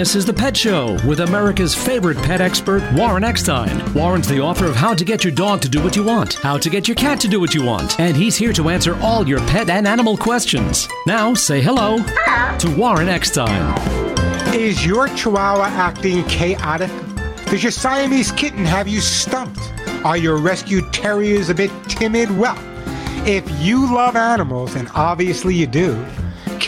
This is The Pet Show with America's favorite pet expert, Warren Eckstein. Warren's the author of How to Get Your Dog to Do What You Want, How to Get Your Cat to Do What You Want, and he's here to answer all your pet and animal questions. Now, say hello to Warren Eckstein. Is your chihuahua acting chaotic? Does your Siamese kitten have you stumped? Are your rescue terriers a bit timid? Well, if you love animals, and obviously you do,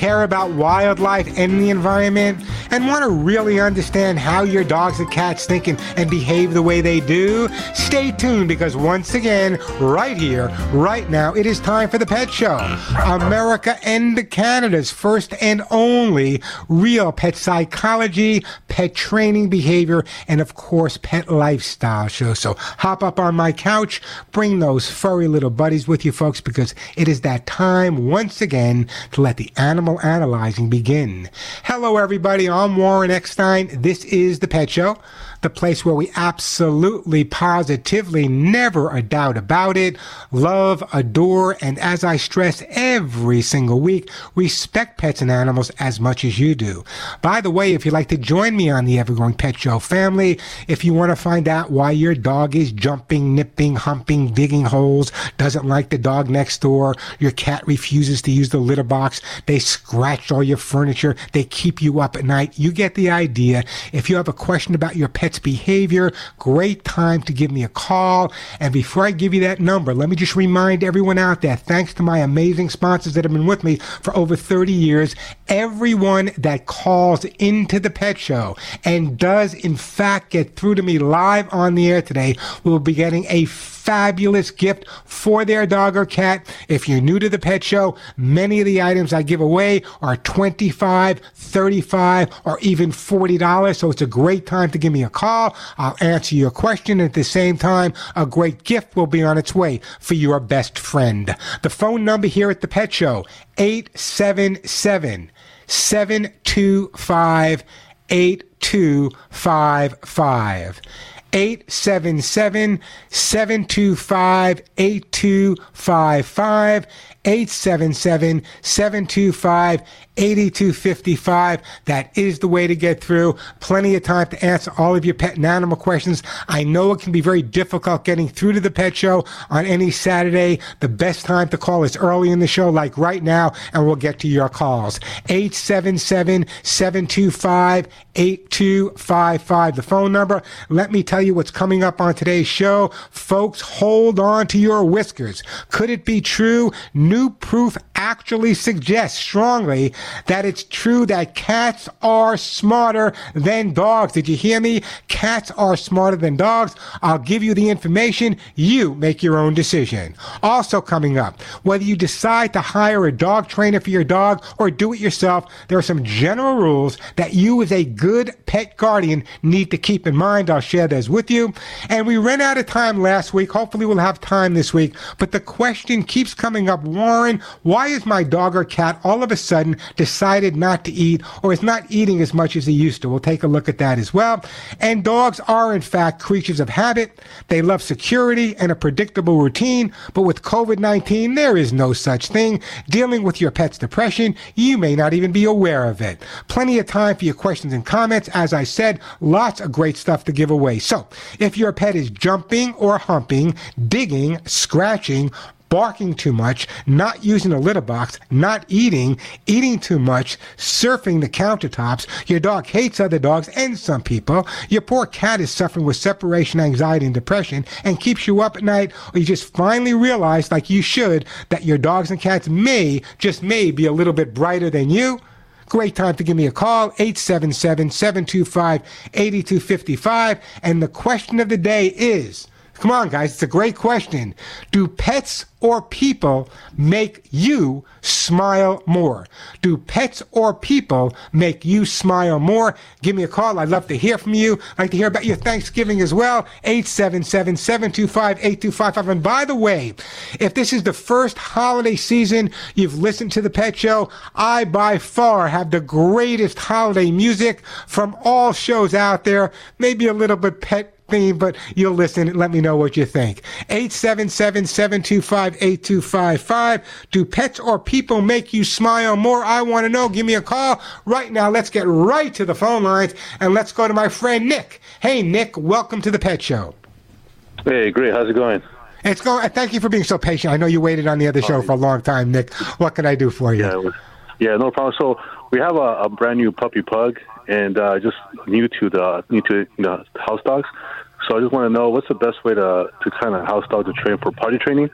care about wildlife and the environment, and want to really understand how your dogs and cats think and, and behave the way they do, stay tuned because once again, right here, right now, it is time for the Pet Show. America and Canada's first and only real pet psychology, pet training behavior, and of course, pet lifestyle show. So hop up on my couch, bring those furry little buddies with you, folks, because it is that time once again to let the animal analyzing begin. Hello, everybody. I'm Warren Eckstein. This is the Pet Show the place where we absolutely, positively, never a doubt about it, love, adore, and as I stress every single week, respect pets and animals as much as you do. By the way, if you'd like to join me on the Evergrowing Pet Show family, if you want to find out why your dog is jumping, nipping, humping, digging holes, doesn't like the dog next door, your cat refuses to use the litter box, they scratch all your furniture, they keep you up at night, you get the idea. If you have a question about your pet's behavior, great time to give me a call. And before I give you that number, let me just remind everyone out there, thanks to my amazing sponsors that have been with me for over 30 years, everyone that calls into the pet show and does in fact get through to me live on the air today will be getting a fabulous gift for their dog or cat. If you're new to the pet show, many of the items I give away are 25, 35, or even $40. So it's a great time to give me a call. I'll answer your question. At the same time, a great gift will be on its way for your best friend. The phone number here at the pet show, 877 725 8255. 877 725 8255. 877 725 8255. That is the way to get through. Plenty of time to answer all of your pet and animal questions. I know it can be very difficult getting through to the pet show on any Saturday. The best time to call is early in the show, like right now, and we'll get to your calls. 877 725 8255. The phone number. Let me tell you what's coming up on today's show. Folks, hold on to your whiskers. Could it be true? New proof actually suggests strongly that it's true that cats are smarter than dogs. Did you hear me? Cats are smarter than dogs. I'll give you the information. You make your own decision. Also coming up, whether you decide to hire a dog trainer for your dog or do it yourself, there are some general rules that you as a good pet guardian need to keep in mind. I'll share those with you. And we ran out of time last week. Hopefully we'll have time this week. But the question keeps coming up, Warren, why is my dog or cat all of a sudden decided not to eat or is not eating as much as he used to. We'll take a look at that as well. And dogs are, in fact, creatures of habit. They love security and a predictable routine. But with COVID 19, there is no such thing. Dealing with your pet's depression, you may not even be aware of it. Plenty of time for your questions and comments. As I said, lots of great stuff to give away. So if your pet is jumping or humping, digging, scratching, barking too much, not using a litter box, not eating, eating too much, surfing the countertops. Your dog hates other dogs and some people. Your poor cat is suffering with separation anxiety and depression and keeps you up at night, or you just finally realize, like you should, that your dogs and cats may, just may, be a little bit brighter than you. Great time to give me a call, 877 725 8255. And the question of the day is Come on, guys. It's a great question. Do pets or people make you smile more? Do pets or people make you smile more? Give me a call. I'd love to hear from you. I'd like to hear about your Thanksgiving as well. 877-725-8255. And by the way, if this is the first holiday season you've listened to the Pet Show, I by far have the greatest holiday music from all shows out there. Maybe a little bit pet theme, but you'll listen and let me know what you think. 877-725-8255. Do pets or people make you smile more? I want to know. Give me a call right now. Let's get right to the phone lines and let's go to my friend Nick. Hey, Nick, welcome to the Pet Show. Hey, great. How's it going? It's going. Thank you for being so patient. I know you waited on the other show for a long time, Nick. What can I do for you? Yeah, yeah, no problem. So we have a, a brand new puppy pug, and uh, just new to the new to the house dogs. So I just want to know what's the best way to to kind of house dog to train for party training.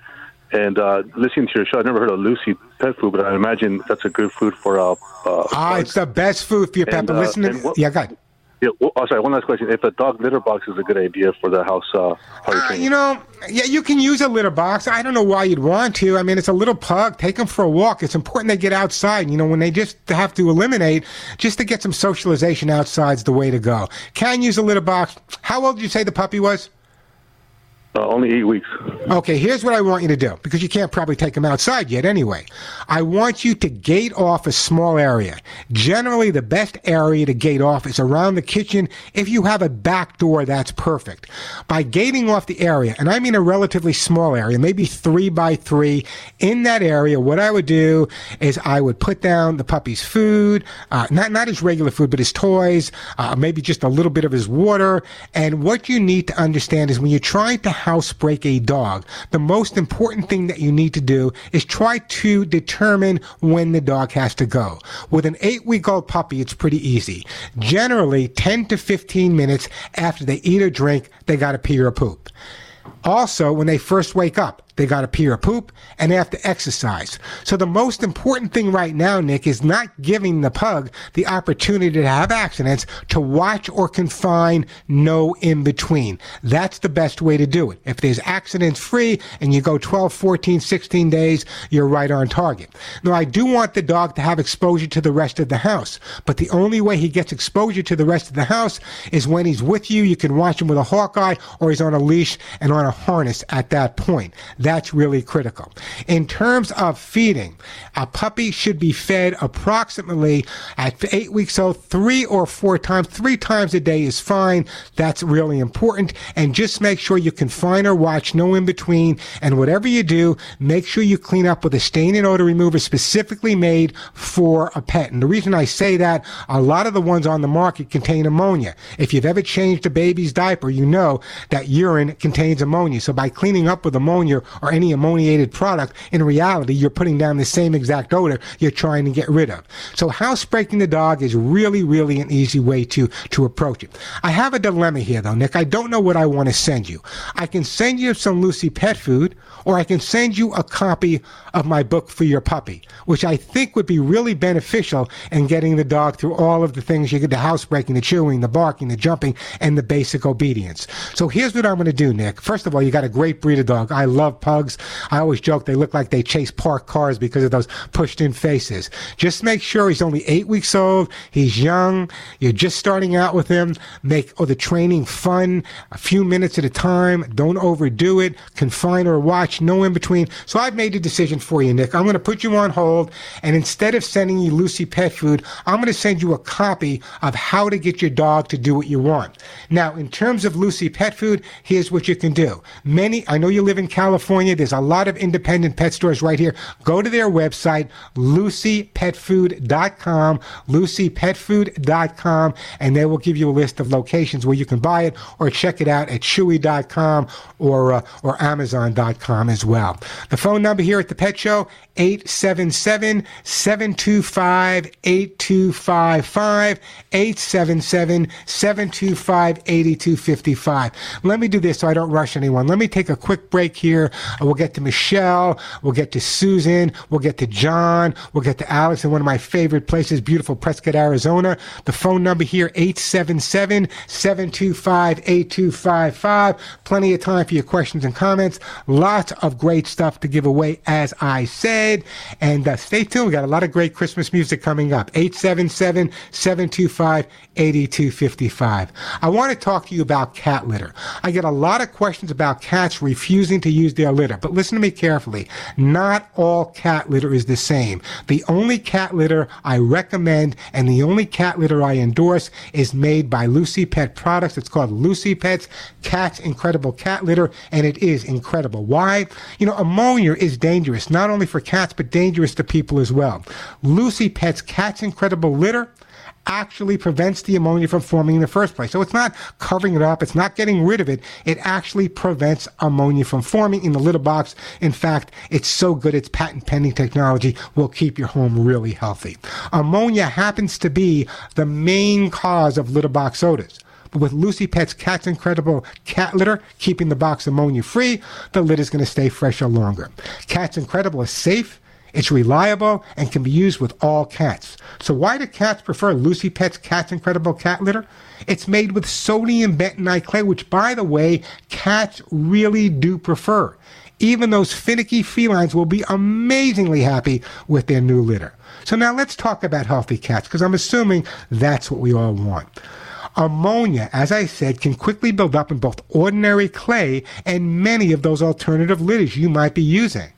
And uh, listening to your show, I never heard of Lucy pet food, but I imagine that's a good food for. Uh, uh, ah, it's the best food for your pet. But uh, listen, to, what, yeah, go ahead. Yeah, well, oh, sorry. One last question: If a dog litter box is a good idea for the house, uh, uh, you know, yeah, you can use a litter box. I don't know why you'd want to. I mean, it's a little pug. Take them for a walk. It's important they get outside. You know, when they just have to eliminate, just to get some socialization outside's the way to go. Can use a litter box. How old did you say the puppy was? Uh, only eight weeks. Okay, here's what I want you to do because you can't probably take them outside yet anyway. I want you to gate off a small area. Generally, the best area to gate off is around the kitchen. If you have a back door, that's perfect. By gating off the area, and I mean a relatively small area, maybe three by three, in that area, what I would do is I would put down the puppy's food, uh, not, not his regular food, but his toys, uh, maybe just a little bit of his water. And what you need to understand is when you're trying to housebreak a dog, the most important thing that you need to do is try to determine when the dog has to go. With an eight week old puppy, it's pretty easy. Generally, 10 to 15 minutes after they eat or drink, they gotta pee or poop. Also, when they first wake up, they got to pee or poop, and they have to exercise. So the most important thing right now, Nick, is not giving the pug the opportunity to have accidents, to watch or confine no in between. That's the best way to do it. If there's accidents free and you go 12, 14, 16 days, you're right on target. Now, I do want the dog to have exposure to the rest of the house, but the only way he gets exposure to the rest of the house is when he's with you. You can watch him with a Hawkeye or he's on a leash and on a harness at that point. That's really critical. In terms of feeding, a puppy should be fed approximately at eight weeks old, three or four times. Three times a day is fine. That's really important. And just make sure you confine or watch, no in between. And whatever you do, make sure you clean up with a stain and odor remover specifically made for a pet. And the reason I say that, a lot of the ones on the market contain ammonia. If you've ever changed a baby's diaper, you know that urine contains ammonia. So by cleaning up with ammonia or any ammoniated product, in reality, you're putting down the same exact odor you're trying to get rid of. So housebreaking the dog is really, really an easy way to, to approach it. I have a dilemma here though, Nick. I don't know what I want to send you. I can send you some Lucy pet food, or I can send you a copy of my book for your puppy, which I think would be really beneficial in getting the dog through all of the things you get the housebreaking, the chewing, the barking, the jumping, and the basic obedience. So here's what I'm going to do, Nick. First of all, you got a great breed of dog. I love pugs. I always joke they look like they chase parked cars because of those pushed in faces. Just make sure he's only eight weeks old. He's young. You're just starting out with him. Make oh, the training fun, a few minutes at a time. Don't overdo it. Confine or watch, no in between. So I've made a decision for you, Nick. I'm going to put you on hold. And instead of sending you Lucy pet food, I'm going to send you a copy of how to get your dog to do what you want. Now, in terms of Lucy pet food, here's what you can do. Many, I know you live in California. There's a lot of independent pet stores right here. Go to their website, lucypetfood.com, lucypetfood.com, and they will give you a list of locations where you can buy it or check it out at chewy.com or, uh, or amazon.com as well. The phone number here at the Pet Show, 877 725 8255. 877 725 8255. Let me do this so I don't rush anyone. Let me take a quick break here. We'll get to Michelle. We'll get to Susan. We'll get to John. We'll get to Alex in one of my favorite places, beautiful Prescott, Arizona. The phone number here, 877 725 8255. Plenty of time for your questions and comments. Lots of great stuff to give away, as I said. And uh, stay tuned. We got a lot of great Christmas music coming up. 877 725 8255. I want to talk to you about cat litter. I get a lot of questions about about cats refusing to use their litter. But listen to me carefully. Not all cat litter is the same. The only cat litter I recommend and the only cat litter I endorse is made by Lucy Pet Products. It's called Lucy Pets Cat's Incredible Cat Litter, and it is incredible. Why? You know, ammonia is dangerous, not only for cats, but dangerous to people as well. Lucy Pets Cat's Incredible Litter actually prevents the ammonia from forming in the first place. So it's not covering it up. It's not getting rid of it. It actually prevents ammonia from forming in the litter box. In fact, it's so good. Its patent pending technology will keep your home really healthy. Ammonia happens to be the main cause of litter box odors. But with Lucy Pet's Cat's Incredible Cat Litter, keeping the box ammonia free, the litter is going to stay fresher longer. Cat's Incredible is safe it's reliable and can be used with all cats. So why do cats prefer Lucy Pet's Cat's Incredible Cat Litter? It's made with sodium bentonite clay, which by the way, cats really do prefer. Even those finicky felines will be amazingly happy with their new litter. So now let's talk about healthy cats, because I'm assuming that's what we all want. Ammonia, as I said, can quickly build up in both ordinary clay and many of those alternative litters you might be using.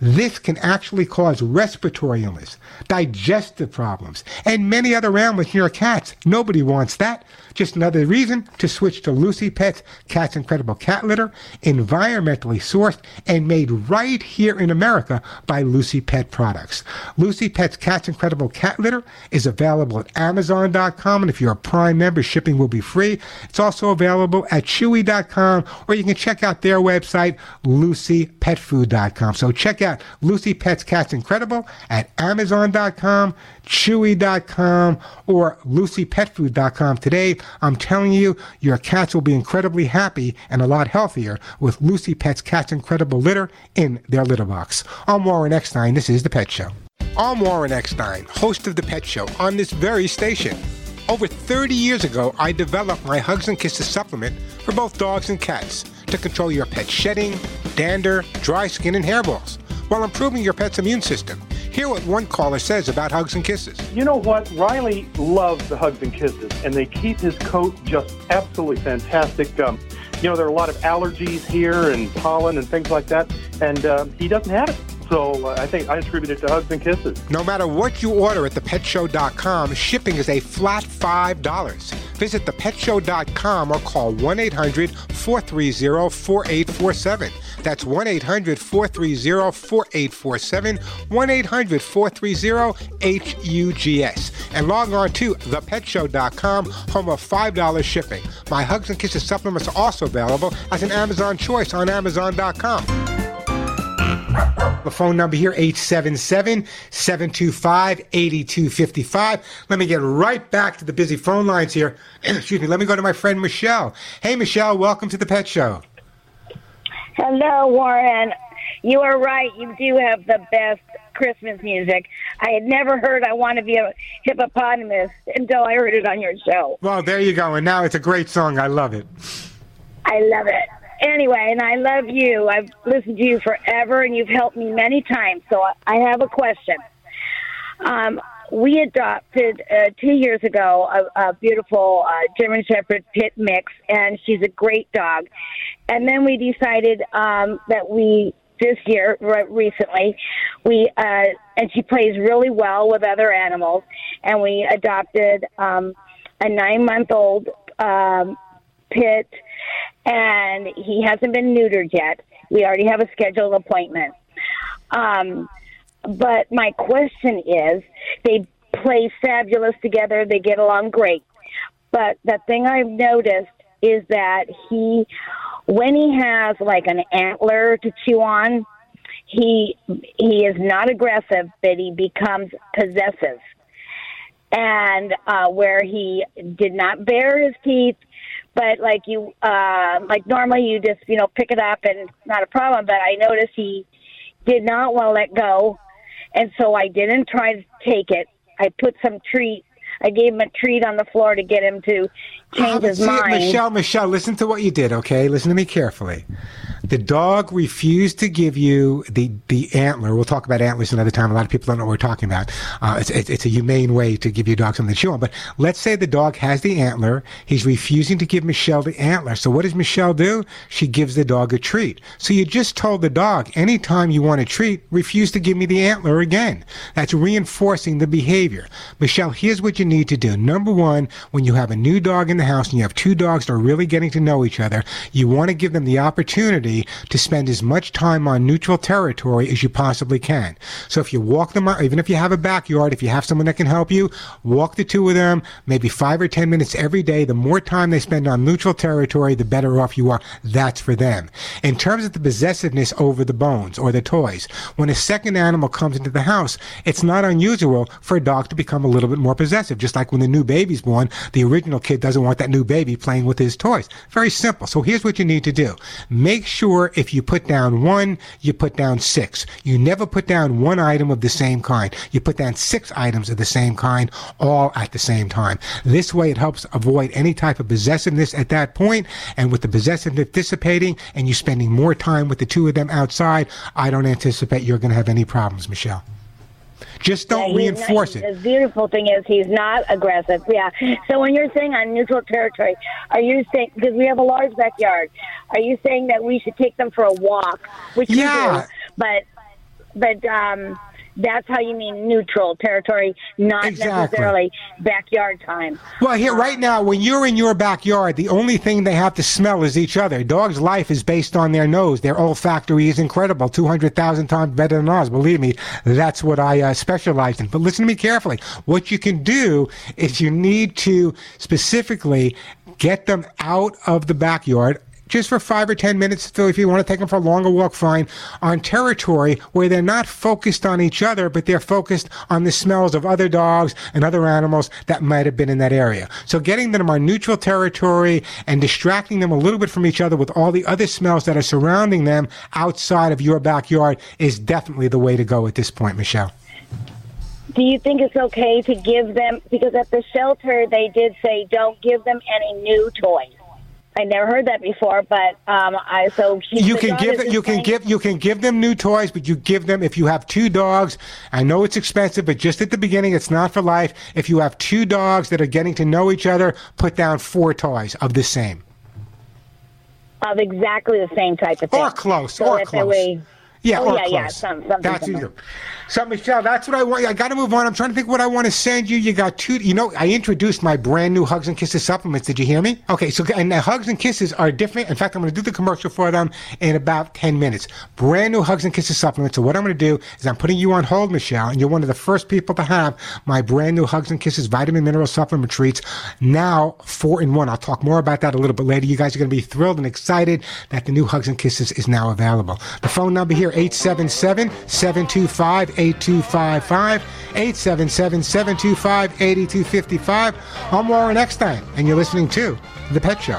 This can actually cause respiratory illness, digestive problems, and many other ailments in your cats. Nobody wants that. Just another reason to switch to Lucy Pet's Cat's Incredible Cat Litter, environmentally sourced and made right here in America by Lucy Pet Products. Lucy Pet's Cat's Incredible Cat Litter is available at Amazon.com, and if you're a Prime member, shipping will be free. It's also available at Chewy.com, or you can check out their website, LucyPetFood.com. So check out Lucy Pet's Cat's Incredible at Amazon.com, Chewy.com, or LucyPetFood.com today. I'm telling you, your cats will be incredibly happy and a lot healthier with Lucy Pet's Cat's Incredible Litter in their litter box. I'm Warren Eckstein. This is The Pet Show. I'm Warren Eckstein, host of The Pet Show on this very station. Over 30 years ago, I developed my Hugs and Kisses supplement for both dogs and cats to control your pet's shedding, dander, dry skin, and hairballs while improving your pet's immune system. Hear what one caller says about hugs and kisses. You know what? Riley loves the hugs and kisses, and they keep his coat just absolutely fantastic. Um, you know, there are a lot of allergies here and pollen and things like that, and uh, he doesn't have it. So uh, I think I attribute it to hugs and kisses. No matter what you order at thepetshow.com, shipping is a flat $5. Visit thepetshow.com or call 1 800 430 4847. That's 1 800 430 4847, 1 800 430 HUGS. And log on to thepetshow.com, home of $5 shipping. My Hugs and Kisses supplements are also available as an Amazon choice on Amazon.com. The phone number here, 877-725-8255. Let me get right back to the busy phone lines here. Excuse me. Let me go to my friend Michelle. Hey, Michelle, welcome to the Pet Show. Hello, Warren. You are right. You do have the best Christmas music. I had never heard I Want to Be a Hippopotamus until I heard it on your show. Well, there you go. And now it's a great song. I love it. I love it. Anyway, and I love you. I've listened to you forever, and you've helped me many times. So I have a question. Um, we adopted uh, two years ago a, a beautiful uh, German Shepherd pit mix, and she's a great dog. And then we decided um, that we this year right, recently we uh, and she plays really well with other animals, and we adopted um, a nine month old um, pit, and he hasn't been neutered yet. We already have a scheduled appointment. Um, but my question is, they play fabulous together. They get along great. But the thing I've noticed is that he, when he has like an antler to chew on, he he is not aggressive, but he becomes possessive. And uh, where he did not bare his teeth, but like you, uh, like normally you just you know pick it up and it's not a problem. But I noticed he did not want to let go and so I didn't try to take it. I put some treat. I gave him a treat on the floor to get him to change his See, mind. Michelle, Michelle, listen to what you did, okay? Listen to me carefully. The dog refused to give you the, the antler. We'll talk about antlers another time. A lot of people don't know what we're talking about. Uh, it's, it's, it's a humane way to give your dog something to chew on. But let's say the dog has the antler. He's refusing to give Michelle the antler. So what does Michelle do? She gives the dog a treat. So you just told the dog, anytime you want a treat, refuse to give me the antler again. That's reinforcing the behavior. Michelle, here's what you need to do. Number one, when you have a new dog in the house and you have two dogs that are really getting to know each other, you want to give them the opportunity to spend as much time on neutral territory as you possibly can. So if you walk them out, even if you have a backyard, if you have someone that can help you, walk the two of them, maybe five or 10 minutes every day. The more time they spend on neutral territory, the better off you are. That's for them. In terms of the possessiveness over the bones or the toys, when a second animal comes into the house, it's not unusual for a dog to become a little bit more possessive. Just like when the new baby's born, the original kid doesn't want that new baby playing with his toys. Very simple. So here's what you need to do. Make sure if you put down one, you put down six. You never put down one item of the same kind. You put down six items of the same kind, all at the same time. This way it helps avoid any type of possessiveness at that point. point, and with the possessiveness dissipating and you spending more time with the two of them outside, I don't anticipate you're going to have any problems, Michelle. Just don't Yeah, reinforce not, it. The beautiful thing is he's not aggressive. Yeah. So when you're saying on neutral territory, are you saying because we have a large backyard? Are you saying that we should take them for a walk? Which Yeah. we do, but but um, that's how you mean neutral territory, not Exactly. necessarily backyard time. Well, here right now, when you're in your backyard, the only thing they have to smell is each other. Dog's life is based on their nose. Their olfactory is incredible, two hundred thousand times better than ours. Believe me, that's what I uh, specialize in. But listen to me carefully. What you can do is you need to specifically get them out of the backyard just for five or ten minutes. If you want to take them for a longer walk, fine. On territory where they're not focused on each other, but they're focused on the smells of other dogs and other animals that might have been in that area. So getting them on neutral territory and distracting them a little bit from each other with all the other smells that are surrounding them outside of your backyard is definitely the way to go at this point, Michelle. Do you think it's okay to give them because at the shelter they did say don't give them any new toys. I never heard that before, but um, I so you can give them, you can give you can give them new toys, but you give them if you have two dogs. I know it's expensive, but just at the beginning, it's not for life. If you have two dogs that are getting to know each other, put down four toys of the same of exactly the same type of thing, or close So or close. way- Yeah, Oh, or yeah, close. yeah, some- something that's similar. either. So Michelle, that's what I want. I got to move on. I'm trying to think what I want to send you. You got two. You know, I introduced my brand new Hugs and Kisses supplements. Did you hear me? Okay, so and the Hugs and Kisses are different. In fact, I'm going to do the commercial for them in about 10 minutes. Brand new Hugs and Kisses supplements. So what I'm going to do is I'm putting you on hold, Michelle, and you're one of the first people to have my brand new Hugs and Kisses vitamin mineral supplement treats. Now four in one. I'll talk more about that a little bit later. You guys are going to be thrilled and excited that the new Hugs and Kisses is now available. The phone number here 877-725-8255. 877-725-8255. I'm Warren Eckstein, and you're listening to The Pet Show.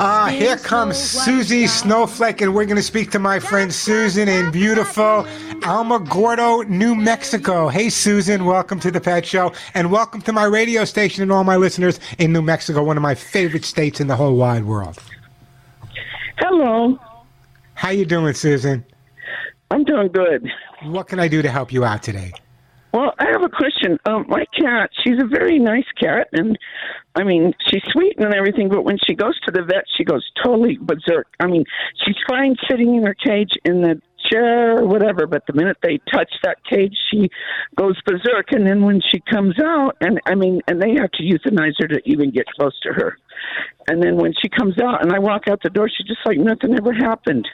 Ah, here comes Susie Snowflake, and we're going to speak to my friend Susan in beautiful Alamogordo, New Mexico. Hey, Susan, welcome to the Pet Show, and welcome to my radio station and all my listeners in New Mexico, one of my favorite states in the whole wide world. Hello. How you doing, Susan? I'm doing good. What can I do to help you out today? Well, I have a question. Um, my cat, she's a very nice cat, and I mean, she's sweet and everything, but when she goes to the vet, she goes totally berserk. I mean, she's fine sitting in her cage in the chair or whatever, but the minute they touch that cage, she goes berserk. And then when she comes out, and I mean, and they have to euthanize her to even get close to her. And then when she comes out and I walk out the door, she's just like nothing ever happened.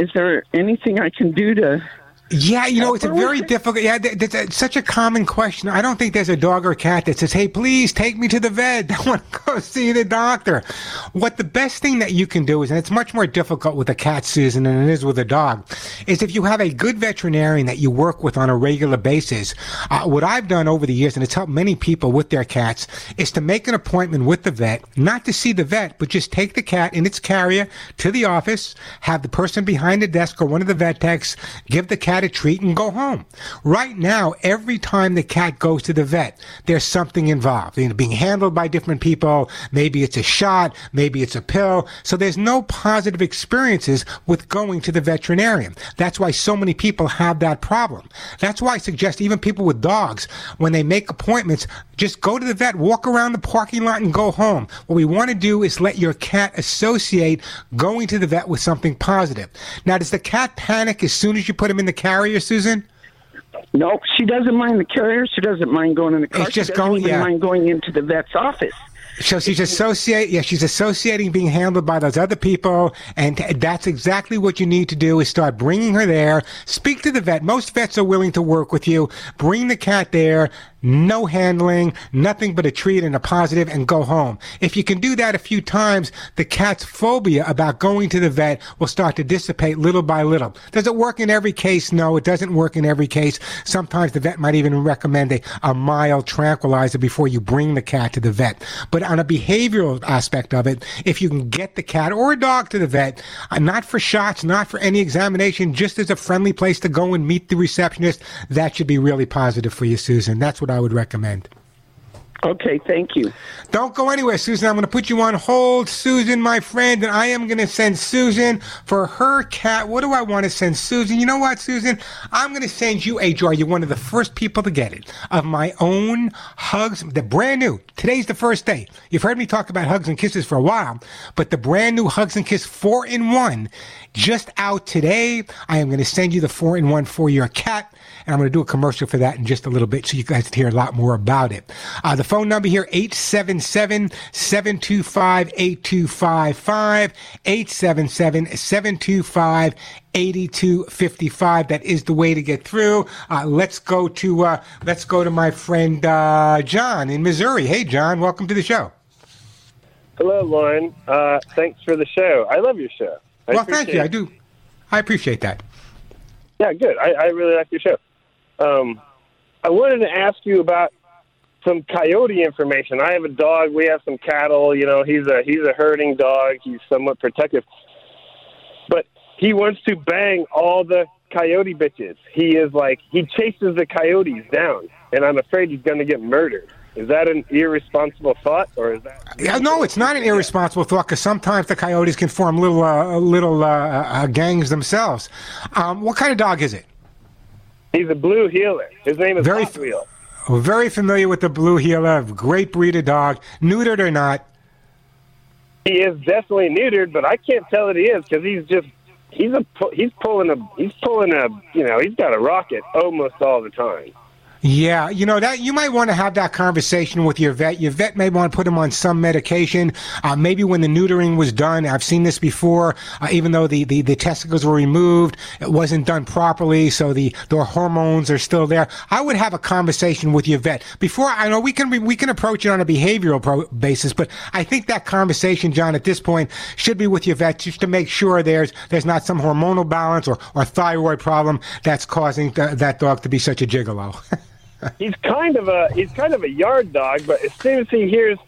Is there anything I can do to Yeah, you know, it's a very difficult. Yeah, th- that's a, such a common question. I don't think there's a dog or cat that says, "Hey, please take me to the vet. I want to go see the doctor." What the best thing that you can do is, and it's much more difficult with a cat, Susan, than it is with a dog, is if you have a good veterinarian that you work with on a regular basis. Uh, what I've done over the years, and it's helped many people with their cats, is to make an appointment with the vet, not to see the vet, but just take the cat in its carrier to the office, have the person behind the desk or one of the vet techs give the cat cat a treat and go home. Right now, every time the cat goes to the vet, there's something involved. You know, being handled by different people. Maybe it's a shot. Maybe it's a pill. So there's no positive experiences with going to the veterinarian. That's why so many people have that problem. That's why I suggest even people with dogs, when they make appointments, just go to the vet, walk around the parking lot and go home. What we want to do is let your cat associate going to the vet with something positive. Now, does the cat panic as soon as you put him in the carrier, Susan? No, she doesn't mind the carrier. She doesn't mind going in the car. It's just she doesn't going- even yeah. mind going into the vet's office. So she's associate, yeah, she's associating being handled by those other people, and that's exactly what you need to do is start bringing her there. Speak to the vet. Most vets are willing to work with you. Bring the cat there. No handling, nothing but a treat and a positive, and go home. If you can do that a few times, the cat's phobia about going to the vet will start to dissipate little by little. Does it work in every case? No, it doesn't work in every case. Sometimes the vet might even recommend a, a mild tranquilizer before you bring the cat to the vet. But on a behavioral aspect of it, if you can get the cat or a dog to the vet, uh, not for shots, not for any examination, just as a friendly place to go and meet the receptionist, that should be really positive for you, Susan. That's what I would recommend. Okay, thank you. Don't go anywhere, Susan. I'm going to put you on hold, Susan, my friend, and I am going to send Susan for her cat. What do I want to send Susan? You know what, Susan? I'm going to send you a jar. You're one of the first people to get it of my own hugs. They're brand new. Today's the first day. You've heard me talk about hugs and kisses for a while, but the brand new Hugs and Kiss four in one just out today. I am going to send you the four in one for your cat. And I'm going to do a commercial for that in just a little bit so you guys can hear a lot more about it. Uh, the phone number here, 877-725-8255, 877-725-8255. That is the way to get through. Uh, let's go to, uh, let's go to my friend, uh, John in Missouri. Hey, John, welcome to the show. Hello, Lauren. Uh, thanks for the show. I love your show. I well, thank you. I do. I appreciate that. Yeah, good. I, I really like your show. Um, I wanted to ask you about some coyote information. I have a dog. We have some cattle. You know, he's a he's a herding dog. He's somewhat protective, but he wants to bang all the coyote bitches. He is like he chases the coyotes down, and I'm afraid he's going to get murdered. Is that an irresponsible thought, or is that? Yeah, no, it's not an irresponsible thought because sometimes the coyotes can form little uh, little uh, uh, gangs themselves. Um, what kind of dog is it? He's a blue heeler. His name is Very. Very familiar with the blue heeler, great breed of dog, neutered or not. He is definitely neutered, but I can't tell that he is because he's just he's a he's pulling a he's pulling a you know he's got a rocket almost all the time. Yeah, you know that you might want to have that conversation with your vet. Your vet may want to put him on some medication. Uh, maybe when the neutering was done, I've seen this before. Uh, even though the, the, the testicles were removed, it wasn't done properly, so the the hormones are still there. I would have a conversation with your vet before. I know we can we can approach it on a behavioral pro- basis, but I think that conversation, John, at this point, should be with your vet just to make sure there's there's not some hormonal balance or, or thyroid problem that's causing th- that dog to be such a gigolo. He's kind of a he's kind of a yard dog, but as soon as he hears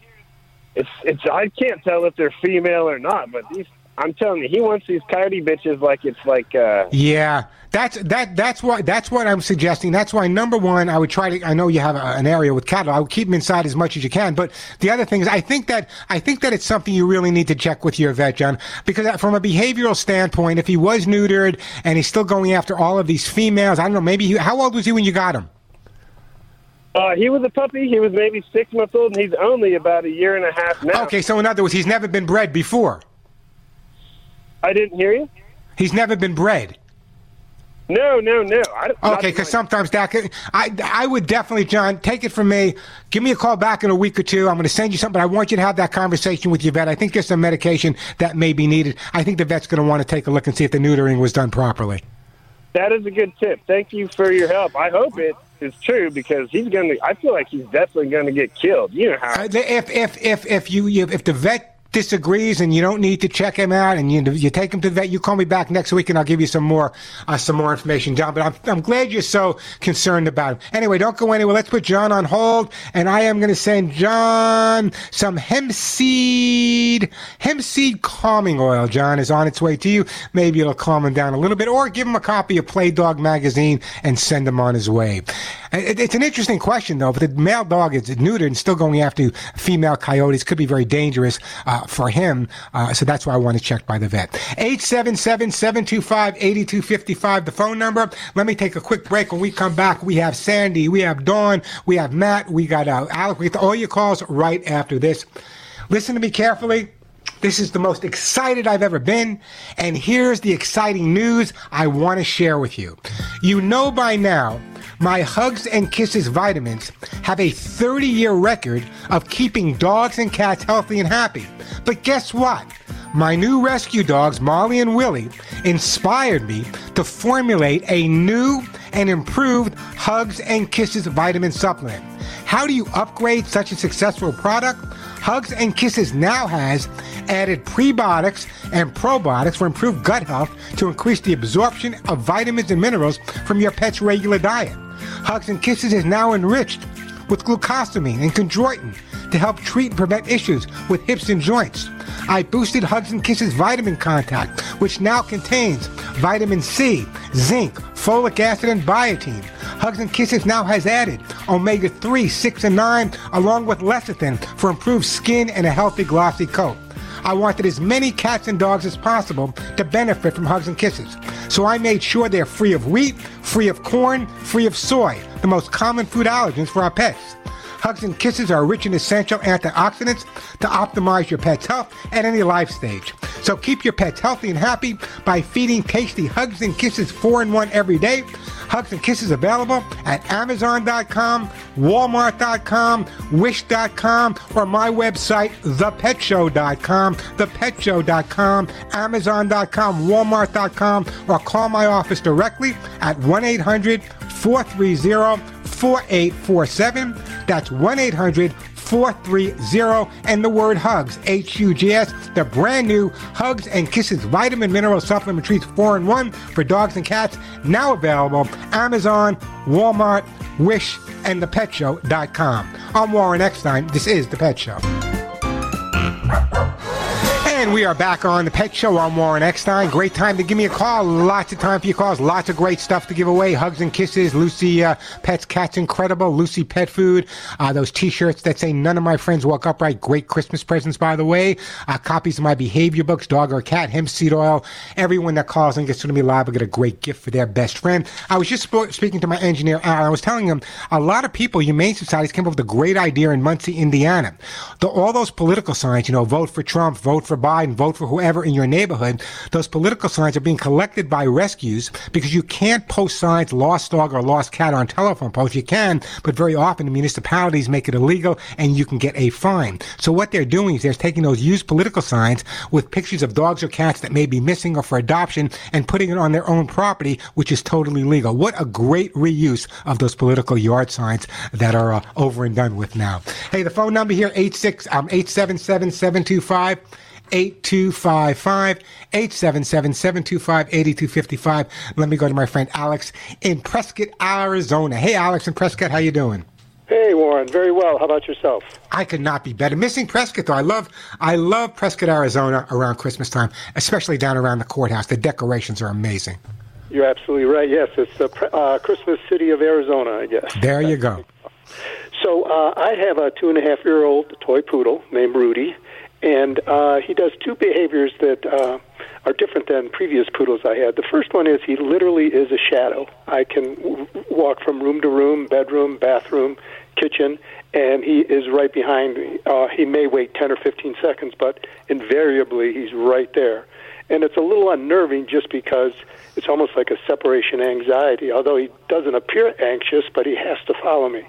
it's it's I can't tell if they're female or not, but these I'm telling you, he wants these coyote bitches like it's like uh Yeah, that's that. That's why. That's what I'm suggesting. That's why number one, I would try to. I know you have a, an area with cattle. I would keep them inside as much as you can. But the other thing is, I think that I think that it's something you really need to check with your vet, John, because from a behavioral standpoint, if he was neutered and he's still going after all of these females, I don't know. Maybe he, how old was he when you got him? Uh he was a puppy, he was maybe six months old and he's only about a year and a half now. Okay, so in other words, he's never been bred before. I didn't hear you? He's never been bred. No, no, no. I, don't- Okay, because sometimes that could, I I would definitely, John, take it from me. Give me a call back in a week or two. I'm going to send you something. I want you to have that conversation with your vet. I think there's some medication that may be needed. I think the vet's going to want to take a look and see if the neutering was done properly. That is a good tip. Thank you for your help. I hope it is true because he's going to. I feel like he's definitely going to get killed. You know how. Uh, if if if if you you- if the vet disagrees and you don't need to check him out and you, you take him to the vet, you call me back next week and I'll give you some more uh, some more information, John. But I'm, I'm glad you're so concerned about him. Anyway, don't go anywhere. Let's put John on hold, and I am going to send John some hemp seed hemp seed calming oil. John is on its way to you. Maybe it'll calm him down a little bit, or give him a copy of Play Dog magazine and send him on his way. It, it's an interesting question though. If the male dog is neutered and still going after female coyotes, could be very dangerous uh, for him. Uh, so that's why I want to check by the vet. 877-725-8255, the phone number. Let me take a quick break. When we come back, we have Sandy, we have Dawn, we have Matt, we got uh, Alec. We get all your calls right after this. Listen to me carefully. This is the most excited I've ever been. And here's the exciting news I want to share with you. You know by now, my Hugs and Kisses vitamins have a 30 year record of keeping dogs and cats healthy and happy. But guess what? My new rescue dogs, Molly and Willie, inspired me to formulate a new and improved Hugs and Kisses vitamin supplement. How do you upgrade such a successful product? Hugs and Kisses now has added prebiotics and probiotics for improved gut health to increase the absorption of vitamins and minerals from your pet's regular diet. Hugs and Kisses is now enriched with glucosamine and chondroitin to help treat and prevent issues with hips and joints. I boosted Hugs and Kisses Vitamin Contact, which now contains vitamin C, zinc, folic acid, and biotin. Hugs and Kisses now has added omega 3, 6, and 9, along with lecithin for improved skin and a healthy glossy coat. I wanted as many cats and dogs as possible to benefit from Hugs and Kisses. So I made sure they're free of wheat, free of corn, free of soy, the most common food allergens for our pets. Hugs and Kisses are rich in essential antioxidants to optimize your pet's health at any life stage. So keep your pets healthy and happy by feeding tasty Hugs and Kisses 4 in 1 every day. Hugs and Kisses available at Amazon.com, Walmart.com, Wish.com, or my website, ThePetShow.com, ThePetShow.com, Amazon.com, Walmart.com, or call my office directly at 1 800 430 4847. That's 1 800 430 and the word hugs, H U G S. The brand new Hugs and Kisses Vitamin Mineral Supplement Treats 4 in 1 for dogs and cats, now available Amazon, Walmart, Wish, and thepetshow.com. I'm Warren Eckstein. This is The Pet Show. We are back on the Pet Show. I'm Warren Eckstein. Great time to give me a call. Lots of time for your calls. Lots of great stuff to give away. Hugs and kisses. Lucy uh, Pets Cats Incredible. Lucy Pet Food. Uh, those T-shirts that say "None of my friends walk upright." Great Christmas presents, by the way. Uh, copies of my behavior books, Dog or Cat, Hemp Seed Oil. Everyone that calls and gets to me live will get a great gift for their best friend. I was just sp- speaking to my engineer Al. I was telling him a lot of people, humane societies, came up with a great idea in Muncie, Indiana. The, all those political signs, you know, vote for Trump, vote for Biden, vote for whoever in your neighborhood, those political signs are being collected by rescues because you can't post signs lost dog or lost cat on telephone poles. You can, but very often the municipalities make it illegal and you can get a fine. So what they're doing is they're taking those used political signs with pictures of dogs or cats that may be missing or for adoption and putting it on their own property, which is totally legal. What a great reuse of those political yard signs that are uh, over and done with now. Hey, the phone number here, 86, um, 877 725 8255 877 725 8255. Let me go to my friend Alex in Prescott, Arizona. Hey, Alex in Prescott, how you doing? Hey Warren, very well. How about yourself? I could not be better. Missing Prescott though. I love I love Prescott, Arizona around Christmas time, especially down around the courthouse. The decorations are amazing. You're absolutely right. Yes, it's the uh, Christmas city of Arizona, I guess. There you go. So uh, I have a two and a half year old toy poodle named Rudy, and uh, he does two behaviors that uh, are different than previous poodles I had. The first one is he literally is a shadow. I can w- walk from room to room, bedroom, bathroom, kitchen, and he is right behind me. Uh, he may wait 10 or 15 seconds, but invariably he's right there. And it's a little unnerving just because it's almost like a separation anxiety, although he doesn't appear anxious, but he has to follow me.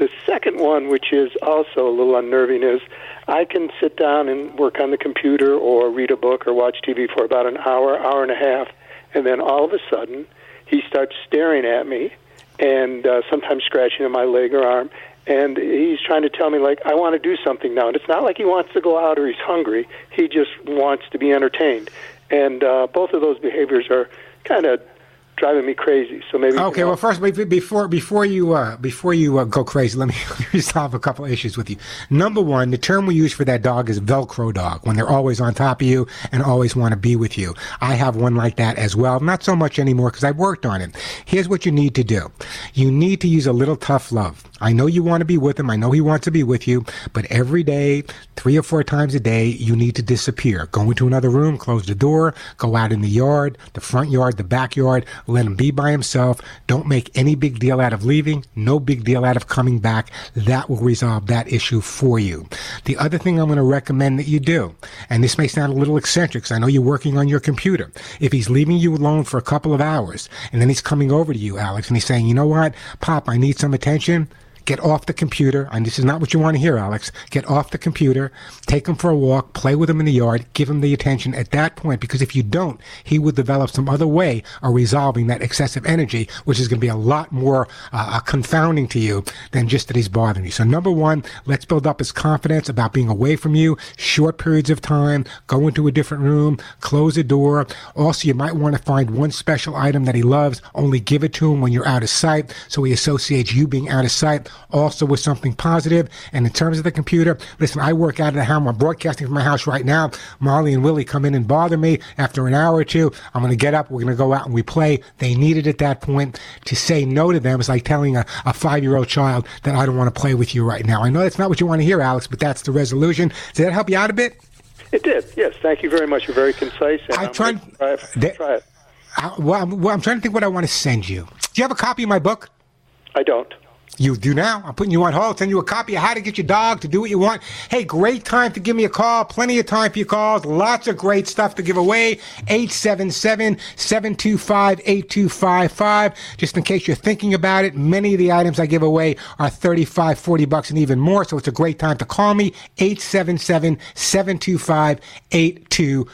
The second one, which is also a little unnerving, is I can sit down and work on the computer or read a book or watch TV for about an hour, hour and a half, and then all of a sudden he starts staring at me and uh, sometimes scratching at my leg or arm, and he's trying to tell me like I want to do something now. And it's not like he wants to go out or he's hungry. He just wants to be entertained. And uh, both of those behaviors are kind of driving me crazy. So maybe okay. Well, first, before before you uh, before you uh, go crazy, let me resolve a couple issues with you. Number one, the term we use for that dog is Velcro dog when they're always on top of you and always want to be with you. I have one like that as well. Not so much anymore because I worked on it. Here's what you need to do: you need to use a little tough love. I know you want to be with him. I know he wants to be with you, but every day, three or four times a day, you need to disappear. Go into another room, close the door, go out in the yard, the front yard, the backyard, let him be by himself. Don't make any big deal out of leaving, no big deal out of coming back. That will resolve that issue for you. The other thing I'm going to recommend that you do, and this may sound a little eccentric because I know you're working on your computer. If he's leaving you alone for a couple of hours and then he's coming over to you, Alex, and he's saying, you know what, Pop, I need some attention Get off the computer. And this is not what you want to hear, Alex. Get off the computer, take him for a walk, play with him in the yard, give him the attention at that point, because if you don't, he will develop some other way of resolving that excessive energy, which is going to be a lot more uh, uh, confounding to you than just that he's bothering you. So number one, let's build up his confidence about being away from you, short periods of time, go into a different room, close the door. Also, you might want to find one special item that he loves, only give it to him when you're out of sight, so he associates you being out of sight also with something positive. And in terms of the computer, listen, I work out of the house. I'm broadcasting from my house right now. Marley and Willie come in and bother me after an hour or two. I'm going to get up. We're going to go out and we play. They needed at that point to say no to them It's like telling a, a five year old child that I don't want to play with you right now. I know that's not what you want to hear, Alex, but that's the resolution. Did that help you out a bit? It did. Yes. Thank you very much. You're very concise. I try, try, it. try it. I, well, I'm, well, I'm trying to think what I want to send you. Do you have a copy of my book? I don't. You do now. I'm putting you on hold. Send you a copy of how to get your dog to do what you want. Hey, great time to give me a call. Plenty of time for your calls. Lots of great stuff to give away. 877-725-8255. Just in case you're thinking about it, many of the items I give away are 35, 40 bucks and even more. So it's a great time to call me. 877-725-8255.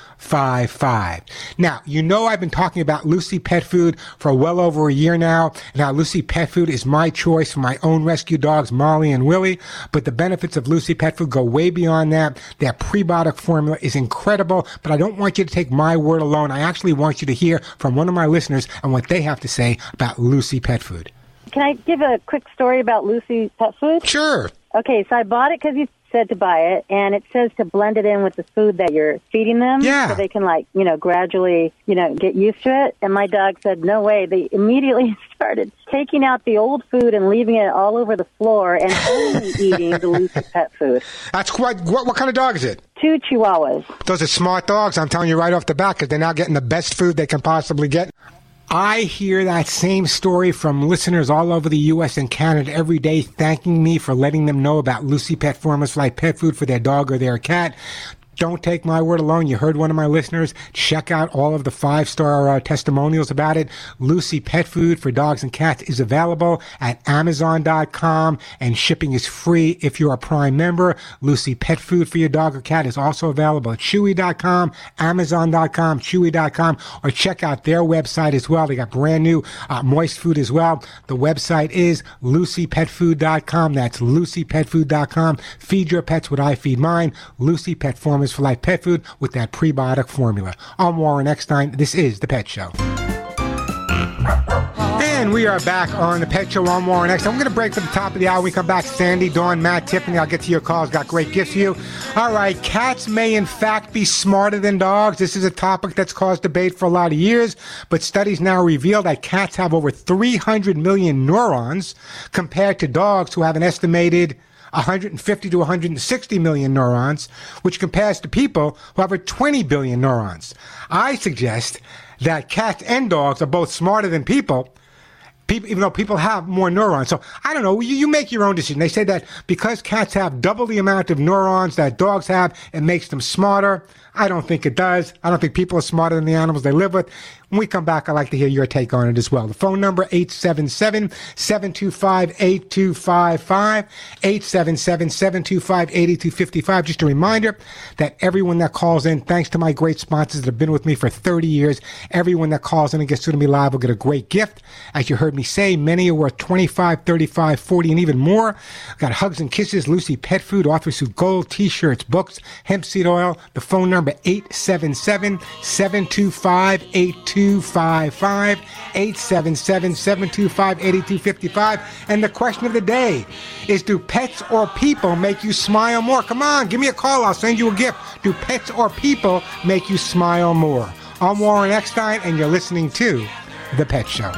Now, you know I've been talking about Lucy Pet Food for well over a year now. Now, Lucy Pet Food is my choice for my my own rescue dogs, Molly and Willie. But the benefits of Lucy Pet Food go way beyond that. Their prebiotic formula is incredible, but I don't want you to take my word alone. I actually want you to hear from one of my listeners and what they have to say about Lucy Pet Food. Can I give a quick story about Lucy Pet Food? Sure. Okay, so I bought it because you said to buy it, and it says to blend it in with the food that you're feeding them, yeah. so they can like you know gradually you know get used to it. And my dog said, "No way!" They immediately started taking out the old food and leaving it all over the floor, and only eating the Lucy pet food. That's quite. What, what kind of dog is it? Two Chihuahuas. Those are smart dogs. I'm telling you right off the bat, because they're now getting the best food they can possibly get. I hear that same story from listeners all over the U.S. and Canada every day, thanking me for letting them know about Lucy Pet Formulas like pet food for their dog or their cat. Don't take my word alone. You heard one of my listeners. Check out all of the five star uh, testimonials about it. Lucy Pet Food for Dogs and Cats is available at Amazon.com and shipping is free if you're a Prime member. Lucy Pet Food for your dog or cat is also available at Chewy.com, Amazon.com, Chewy.com, or check out their website as well. They got brand new uh, moist food as well. The website is LucyPetFood.com. That's LucyPetFood.com. Feed your pets what I feed mine. Lucy Pet Formula for Life Pet Food with that prebiotic formula. I'm Warren Eckstein. This is The Pet Show. And we are back on the Pet Show. I'm Warren Eckstein. I'm going to break for the top of the hour. we come back, Sandy, Dawn, Matt, Tiffany. I'll get to your calls. Got great gifts for you. All right, cats may in fact be smarter than dogs. This is a topic that's caused debate for a lot of years, but studies now reveal that cats have over 300 million neurons compared to dogs who have an estimated 150 to 160 million neurons, which compares to people who have 20 billion neurons. I suggest that cats and dogs are both smarter than people, people, even though people have more neurons. So I don't know. You, you, make your own decision. They say that because cats have double the amount of neurons that dogs have, it makes them smarter. I don't think it does. I don't think people are smarter than the animals they live with. When we come back, I'd like to hear your take on it as well. The phone number, 877-725-8255, 877-725-8255. Just a reminder that everyone that calls in, thanks to my great sponsors that have been with me for 30 years, everyone that calls in and gets to me live will get a great gift. As you heard me say. Many are worth 25, 35, 40, and even more. Got hugs and kisses, Lucy Pet Food, Arthur Sooth Gold, t-shirts, books, hemp seed oil. The phone number 877-725-8255, 877-725-8255. And the question of the day is do pets or people make you smile more? Come on, give me a call. I'll send you a gift. Do pets or people make you smile more? I'm Warren Eckstein, and you're listening to The Pet Show.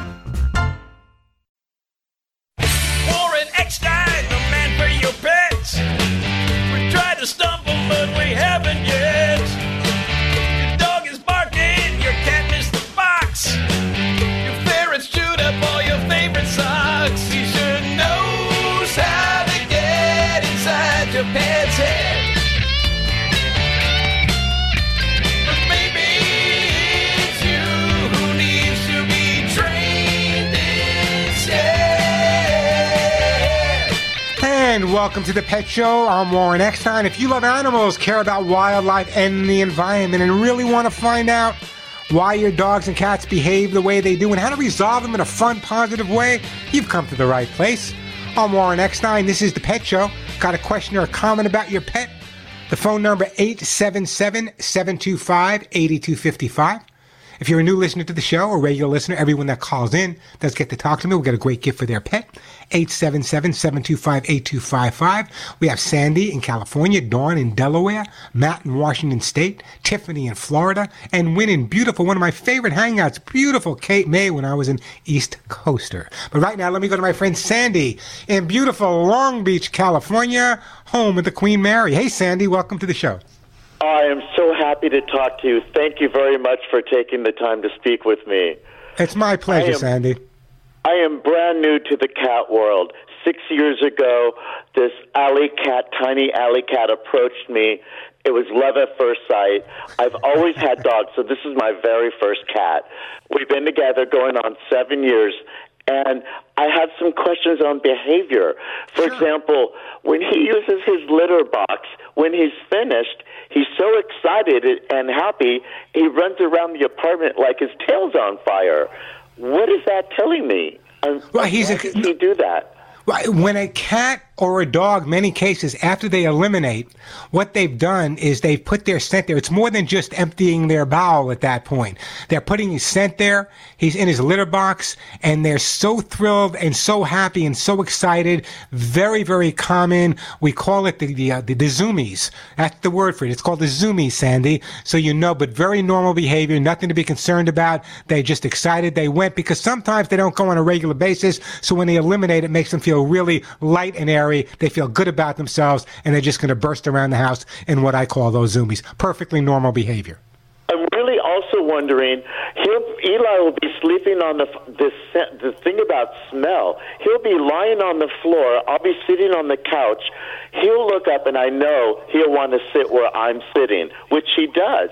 Welcome to the Pet Show. I'm Warren Eckstein. If you love animals, care about wildlife and the environment, and really want to find out why your dogs and cats behave the way they do and how to resolve them in a fun, positive way, you've come to the right place. I'm Warren Eckstein. This is the Pet Show. Got a question or a comment about your pet? The phone number 877-725-8255. If you're a new listener to the show or regular listener, everyone that calls in does get to talk to me. We'll get a great gift for their pet. 877-725-8255. We have Sandy in California, Dawn in Delaware, Matt in Washington State, Tiffany in Florida, and Win in beautiful, one of my favorite hangouts, beautiful Cape May when I was in East Coaster. But right now, let me go to my friend Sandy in beautiful Long Beach, California, home of the Queen Mary. Hey, Sandy, welcome to the show. I am so happy to talk to you. Thank you very much for taking the time to speak with me. It's my pleasure, I am- Sandy. I am brand new to the cat world. Six years ago, this alley cat, tiny alley cat, approached me. It was love at first sight. I've always had dogs, so this is my very first cat. We've been together going on seven years, and I have some questions on behavior. For example, when he uses his litter box, when he's finished, he's so excited and happy, he runs around the apartment like his tail's on fire. What is that telling me? Well, he's a- why does he do that? Right, When a cat or a dog, many cases, after they eliminate, what they've done is they've put their scent there. It's more than just emptying their bowel at that point. They're putting his scent there. He's in his litter box, and they're so thrilled and so happy and so excited. Very, very common. We call it the the, uh, the, the zoomies. That's the word for it. It's called the zoomies, Sandy. So you know, but very normal behavior. Nothing to be concerned about. They're just excited they went because sometimes they don't go on a regular basis. So when they eliminate, it makes them feel really light and airy. They feel good about themselves, and they're just going to burst around the house in what I call those zoomies. Perfectly normal behavior. I'm really also wondering. He'll, Eli will be sleeping on the this the thing about smell. He'll be lying on the floor. I'll be sitting on the couch. He'll look up, and I know he'll want to sit where I'm sitting, which he does.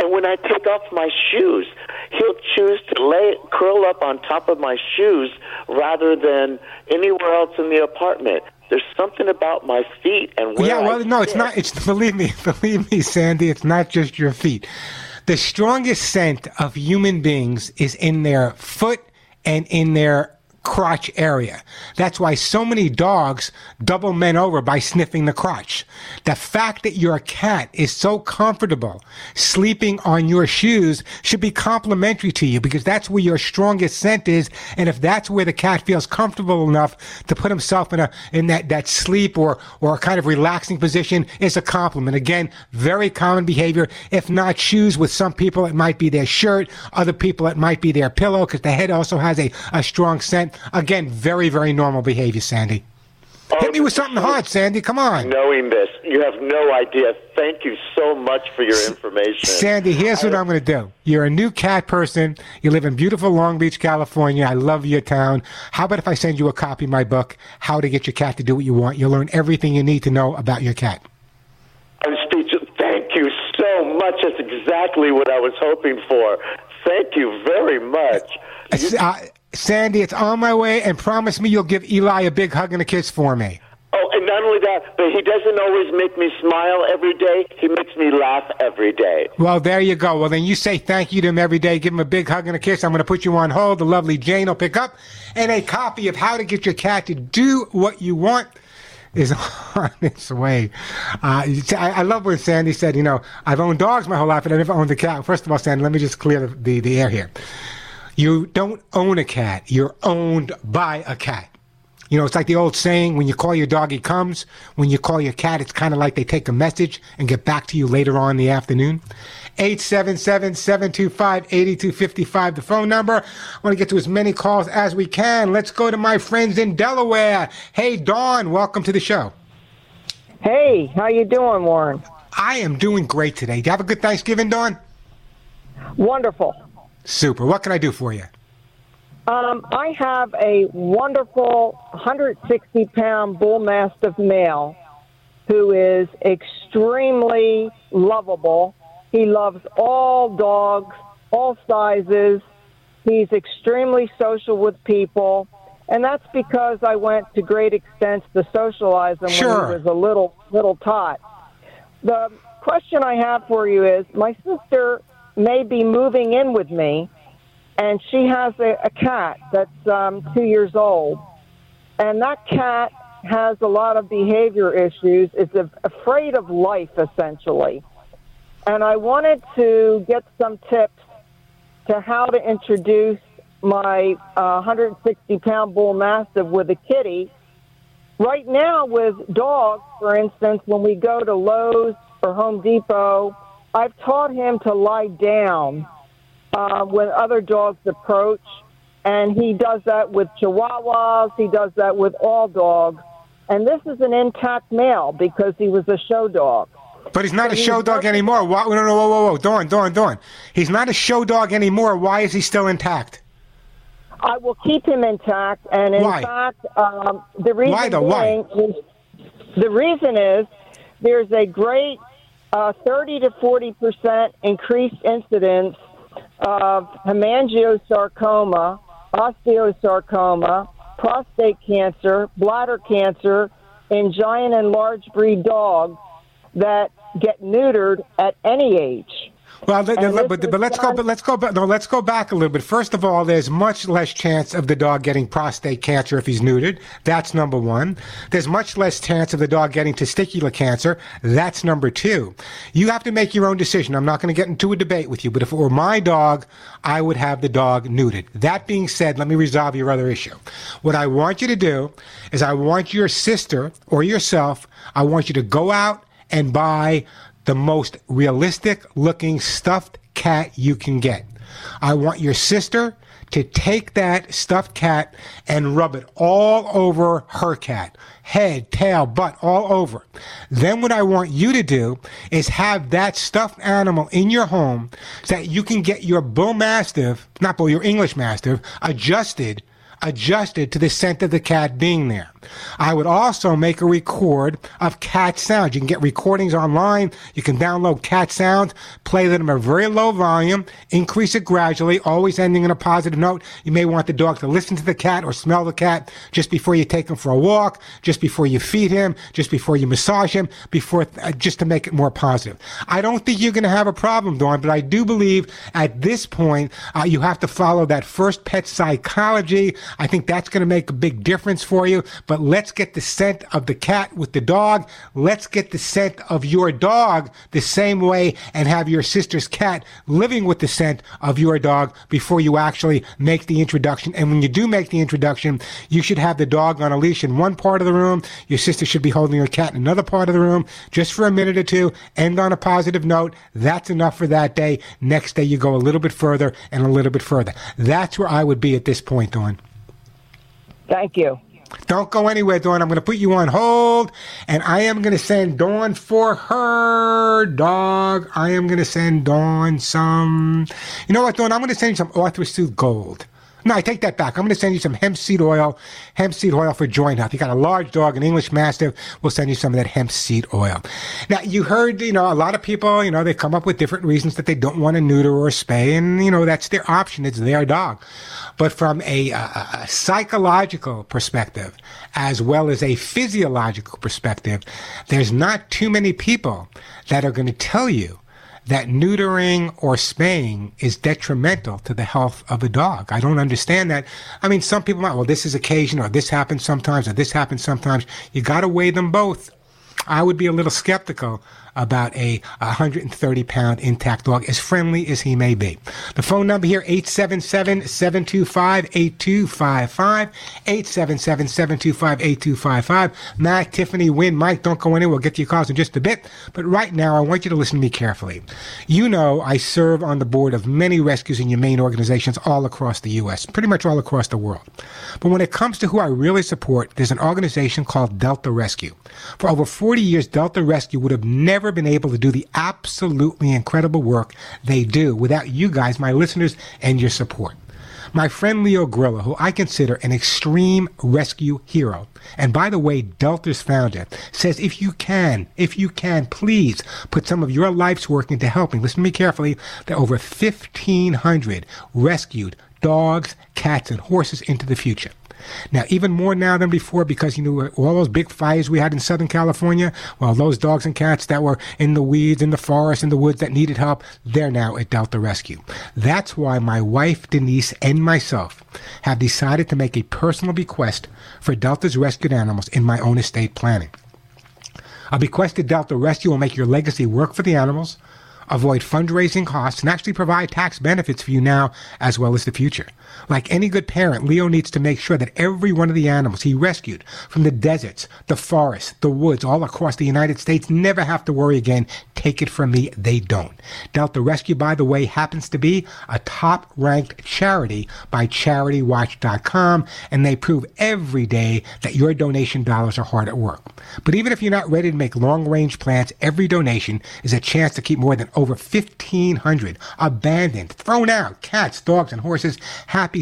And when I take off my shoes, he'll choose to lay curl up on top of my shoes rather than anywhere else in the apartment. There's something about my feet and where yeah, I well, no, it's not. It's believe me, believe me, Sandy. It's not just your feet. The strongest scent of human beings is in their foot and in their crotch area. That's why so many dogs double men over by sniffing the crotch. The fact that your cat is so comfortable sleeping on your shoes should be complimentary to you because that's where your strongest scent is. And if that's where the cat feels comfortable enough to put himself in a in that, that sleep or or a kind of relaxing position is a compliment. Again, very common behavior. If not shoes, with some people it might be their shirt, other people it might be their pillow because the head also has a, a strong scent. Again, very, very normal behavior, Sandy. Hit me with something hot, Sandy. Come on. Knowing this, you have no idea. Thank you so much for your information. Sandy, here's what I'm going to do. You're a new cat person. You live in beautiful Long Beach, California. I love your town. How about if I send you a copy of my book, How to Get Your Cat to Do What You Want? You'll learn everything you need to know about your cat. I'm speechless. Thank you so much. That's exactly what I was hoping for. Thank you very much. Uh, Sandy, it's on my way, and promise me you'll give Eli a big hug and a kiss for me. Oh, and not only that, but he doesn't always make me smile every day. He makes me laugh every day. Well, there you go. Well, then you say thank you to him every day. Give him a big hug and a kiss. I'm going to put you on hold. The lovely Jane will pick up. And a copy of How to Get Your Cat to Do What You Want is on its way. Uh, I, I love when Sandy said, you know, I've owned dogs my whole life, but I never owned a cat. First of all, Sandy, let me just clear the, the, the air here. You don't own a cat. You're owned by a cat. You know, it's like the old saying, when you call your dog, he comes. When you call your cat, it's kind of like they take a message and get back to you later on in the afternoon. 877-725-8255, the phone number. I want to get to as many calls as we can. Let's go to my friends in Delaware. Hey, Dawn, welcome to the show. Hey, how you doing, Warren? I am doing great today. Do you have a good Thanksgiving, Dawn? Wonderful. Super. What can I do for you? Um, I have a wonderful 160 pound bull mastiff male who is extremely lovable. He loves all dogs, all sizes. He's extremely social with people. And that's because I went to great extents to socialize him Sure. when he was a little little tot. The question I have for you is my sister may be moving in with me and she has a, a cat that's um, two years old, and that cat has a lot of behavior issues. It's afraid of life, essentially. And I wanted to get some tips to how to introduce my uh, 160 pound bull mastiff with a kitty. Right now, with dogs, for instance, when we go to Lowe's or Home Depot, I've taught him to lie down uh, when other dogs approach, and he does that with Chihuahuas. He does that with all dogs, and this is an intact male because he was a show dog. But he's not So a he's show dog anymore. Why, no, no, whoa, whoa, whoa. Dawn, Dawn, Dawn. He's not a show dog anymore. Why is he still intact? I will keep him intact, and in Why? fact, um, the reason Why, though? Why? is the reason is there's a great uh, 30 to 40 percent increased incidence of hemangiosarcoma, osteosarcoma, prostate cancer, bladder cancer in giant and large breed dogs that get neutered at any age. Well, let, let, but, but let's go. But let's go. back. No, let's go back a little bit. First of all, there's much less chance of the dog getting prostate cancer if he's neutered. That's number one. There's much less chance of the dog getting testicular cancer. That's number two. You have to make your own decision. I'm not going to get into a debate with you, but if it were my dog, I would have the dog neutered. That being said, let me resolve your other issue. What I want you to do is I want your sister or yourself. I want you to go out and buy the most realistic looking stuffed cat you can get. I want your sister to take that stuffed cat and rub it all over her cat. Head, tail, butt, all over. Then what I want you to do is have that stuffed animal in your home so that you can get your bull mastiff, not bull, your English mastiff, adjusted adjusted to the scent of the cat being there. I would also make a record of cat sounds. You can get recordings online. You can download cat sounds, play them at a very low volume, increase it gradually, always ending on a positive note. You may want the dog to listen to the cat or smell the cat just before you take him for a walk, just before you feed him, just before you massage him, before uh, just to make it more positive. I don't think you're going to have a problem, Dawn, but I do believe at this point uh, you have to follow that first pet psychology. I think that's going to make a big difference for you. But let's get the scent of the cat with the dog. Let's get the scent of your dog the same way and have your sister's cat living with the scent of your dog before you actually make the introduction. And when you do make the introduction, you should have the dog on a leash in one part of the room. Your sister should be holding her cat in another part of the room just for a minute or two. End on a positive note. That's enough for that day. Next day, you go a little bit further and a little bit further. That's where I would be at this point, Dawn. Thank you. Don't go anywhere, Dawn. I'm going to put you on hold, and I am going to send Dawn for her dog. I am going to send Dawn some. You know what, Dawn? I'm going to send you some Arthur Sooth Gold. No, I take that back. I'm going to send you some hemp seed oil, hemp seed oil for joint health. You got a large dog, an English Mastiff. We'll send you some of that hemp seed oil. Now, you heard, you know, a lot of people, you know, they come up with different reasons that they don't want to neuter or spay, and, you know, that's their option. It's their dog. But from a, a, a psychological perspective, as well as a physiological perspective, there's not too many people that are going to tell you that neutering or spaying is detrimental to the health of a dog. I don't understand that. I mean, some people might, well, this is occasion, or this happens sometimes, or this happens sometimes. You got to weigh them both. I would be a little skeptical about a 130 pound intact dog, as friendly as he may be. The phone number here, 877-725-8255, 877-725-8255. Matt, Tiffany, Win, Mike, don't go anywhere. We'll get to your calls in just a bit. But right now, I want you to listen to me carefully. You know, I serve on the board of many rescues and humane organizations all across the U.S., pretty much all across the world. But when it comes to who I really support, there's an organization called Delta Rescue. For over 40 years, Delta Rescue would have never been able to do the absolutely incredible work they do without you guys, my listeners, and your support. My friend Leo Grillo, who I consider an extreme rescue hero, and by the way, Delta's founder, says if you can, if you can, please put some of your life's work into helping, listen to me carefully, there are over 1,500 rescued dogs, cats, and horses into the future. Now, even more now than before, because you know all those big fires we had in Southern California. Well, those dogs and cats that were in the weeds, in the forest, in the woods that needed help, they're now at Delta Rescue. That's why my wife Denise and myself have decided to make a personal bequest for Delta's rescued animals in my own estate planning. A bequest to Delta Rescue will make your legacy work for the animals, avoid fundraising costs, and actually provide tax benefits for you now as well as the future. Like any good parent, Leo needs to make sure that every one of the animals he rescued from the deserts, the forests, the woods, all across the United States never have to worry again. Take it from me, they don't. Delta Rescue, by the way, happens to be a top ranked charity by CharityWatch.com, and they prove every day that your donation dollars are hard at work. But even if you're not ready to make long range plans, every donation is a chance to keep more than over 1,500 abandoned, thrown out cats, dogs, and horses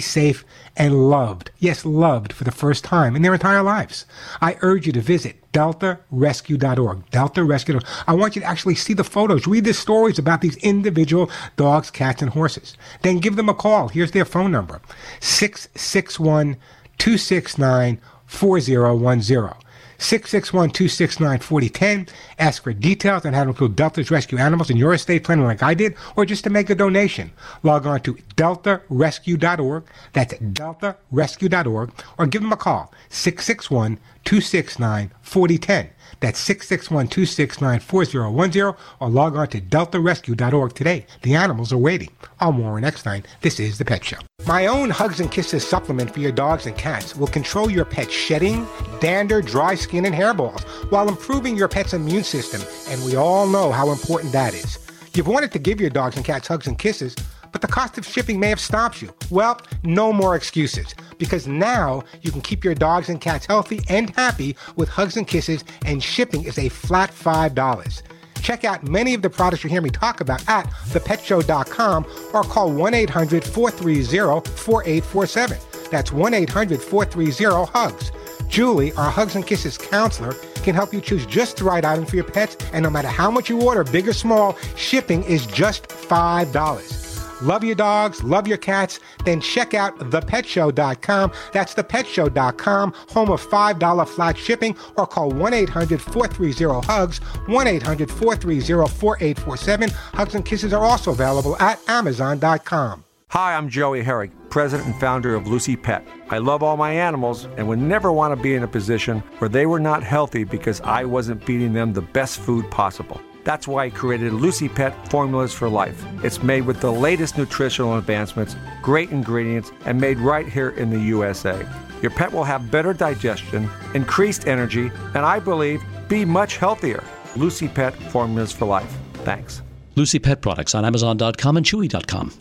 safe, and loved. Yes, loved for the first time in their entire lives. I urge you to visit deltarescue.org. Delta Rescue. I want you to actually see the photos, read the stories about these individual dogs, cats, and horses. Then give them a call. Here's their phone number 661 269 4010. 661-269-4010. Ask for details on how to include Delta's rescue animals in your estate planning like I did, or just to make a donation. Log on to deltarescue.org. That's deltarescue.org. Or give them a call, 661-269-4010. That's 661-269-4010 or log on to deltarescue.org today. The animals are waiting. I'm Warren Eckstein. This is The Pet Show. My own Hugs and Kisses supplement for your dogs and cats will control your pet's shedding, dander, dry skin, and hairballs while improving your pet's immune system. And we all know how important that is. You've wanted to give your dogs and cats hugs and kisses, but the cost of shipping may have stopped you. Well, no more excuses, because now you can keep your dogs and cats healthy and happy with hugs and kisses, and shipping is a flat $5. Check out many of the products you hear me talk about at thepetshow.com or call 1 800 430 4847. That's 1 800 430 HUGS. Julie, our Hugs and Kisses counselor, can help you choose just the right item for your pets, and no matter how much you order, big or small, shipping is just $5. Love your dogs, love your cats, then check out thepetshow.com. That's thepetshow.com, home of $5 flat shipping, or call 1 800 430 HUGS, 1 800 430 4847. Hugs and Kisses are also available at Amazon.com. Hi, I'm Joey Herrick, president and founder of Lucy Pet. I love all my animals and would never want to be in a position where they were not healthy because I wasn't feeding them the best food possible. That's why I created Lucy Pet Formulas for Life. It's made with the latest nutritional advancements, great ingredients, and made right here in the USA. Your pet will have better digestion, increased energy, and I believe be much healthier. Lucy Pet Formulas for Life. Thanks. Lucy Pet Products on Amazon.com and Chewy.com.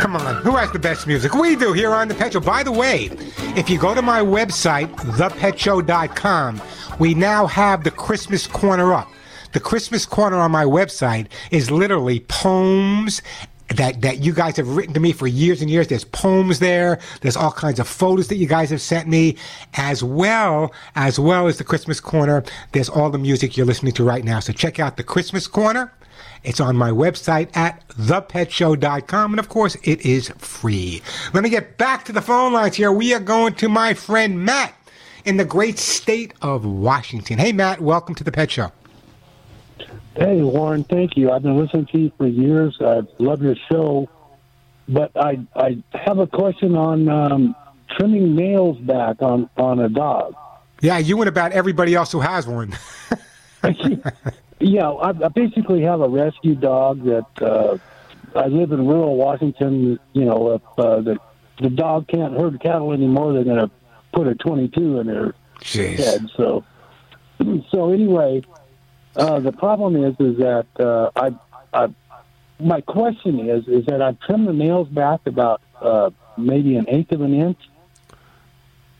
Come on, who has the best music? We do here on The Pet Show. By the way, if you go to my website, thepetshow.com, we now have the Christmas corner up. The Christmas corner on my website is literally poems that that you guys have written to me for years and years. There's poems there. There's all kinds of photos that you guys have sent me, as well as well as the Christmas corner. There's all the music you're listening to right now. So check out the Christmas corner. It's on my website at thepetshow.com. And of course, it is free. Let me get back to the phone lines here. We are going to my friend Matt in the great state of Washington. Hey, Matt, welcome to the Pet Show. Hey, Warren, thank you. I've been listening to you for years. I love your show. But I I have a question on um, trimming nails back on, on a dog. Yeah, you and about everybody else who has one. Yeah, I, I basically have a rescue dog that uh, I live in rural Washington. You know, if uh, the the dog can't herd cattle anymore, they're going to put a 22 in their Jeez. head. So, so anyway, uh, the problem is is that uh, I, I, my question is is that I've trimmed the nails back about uh, maybe an eighth of an inch,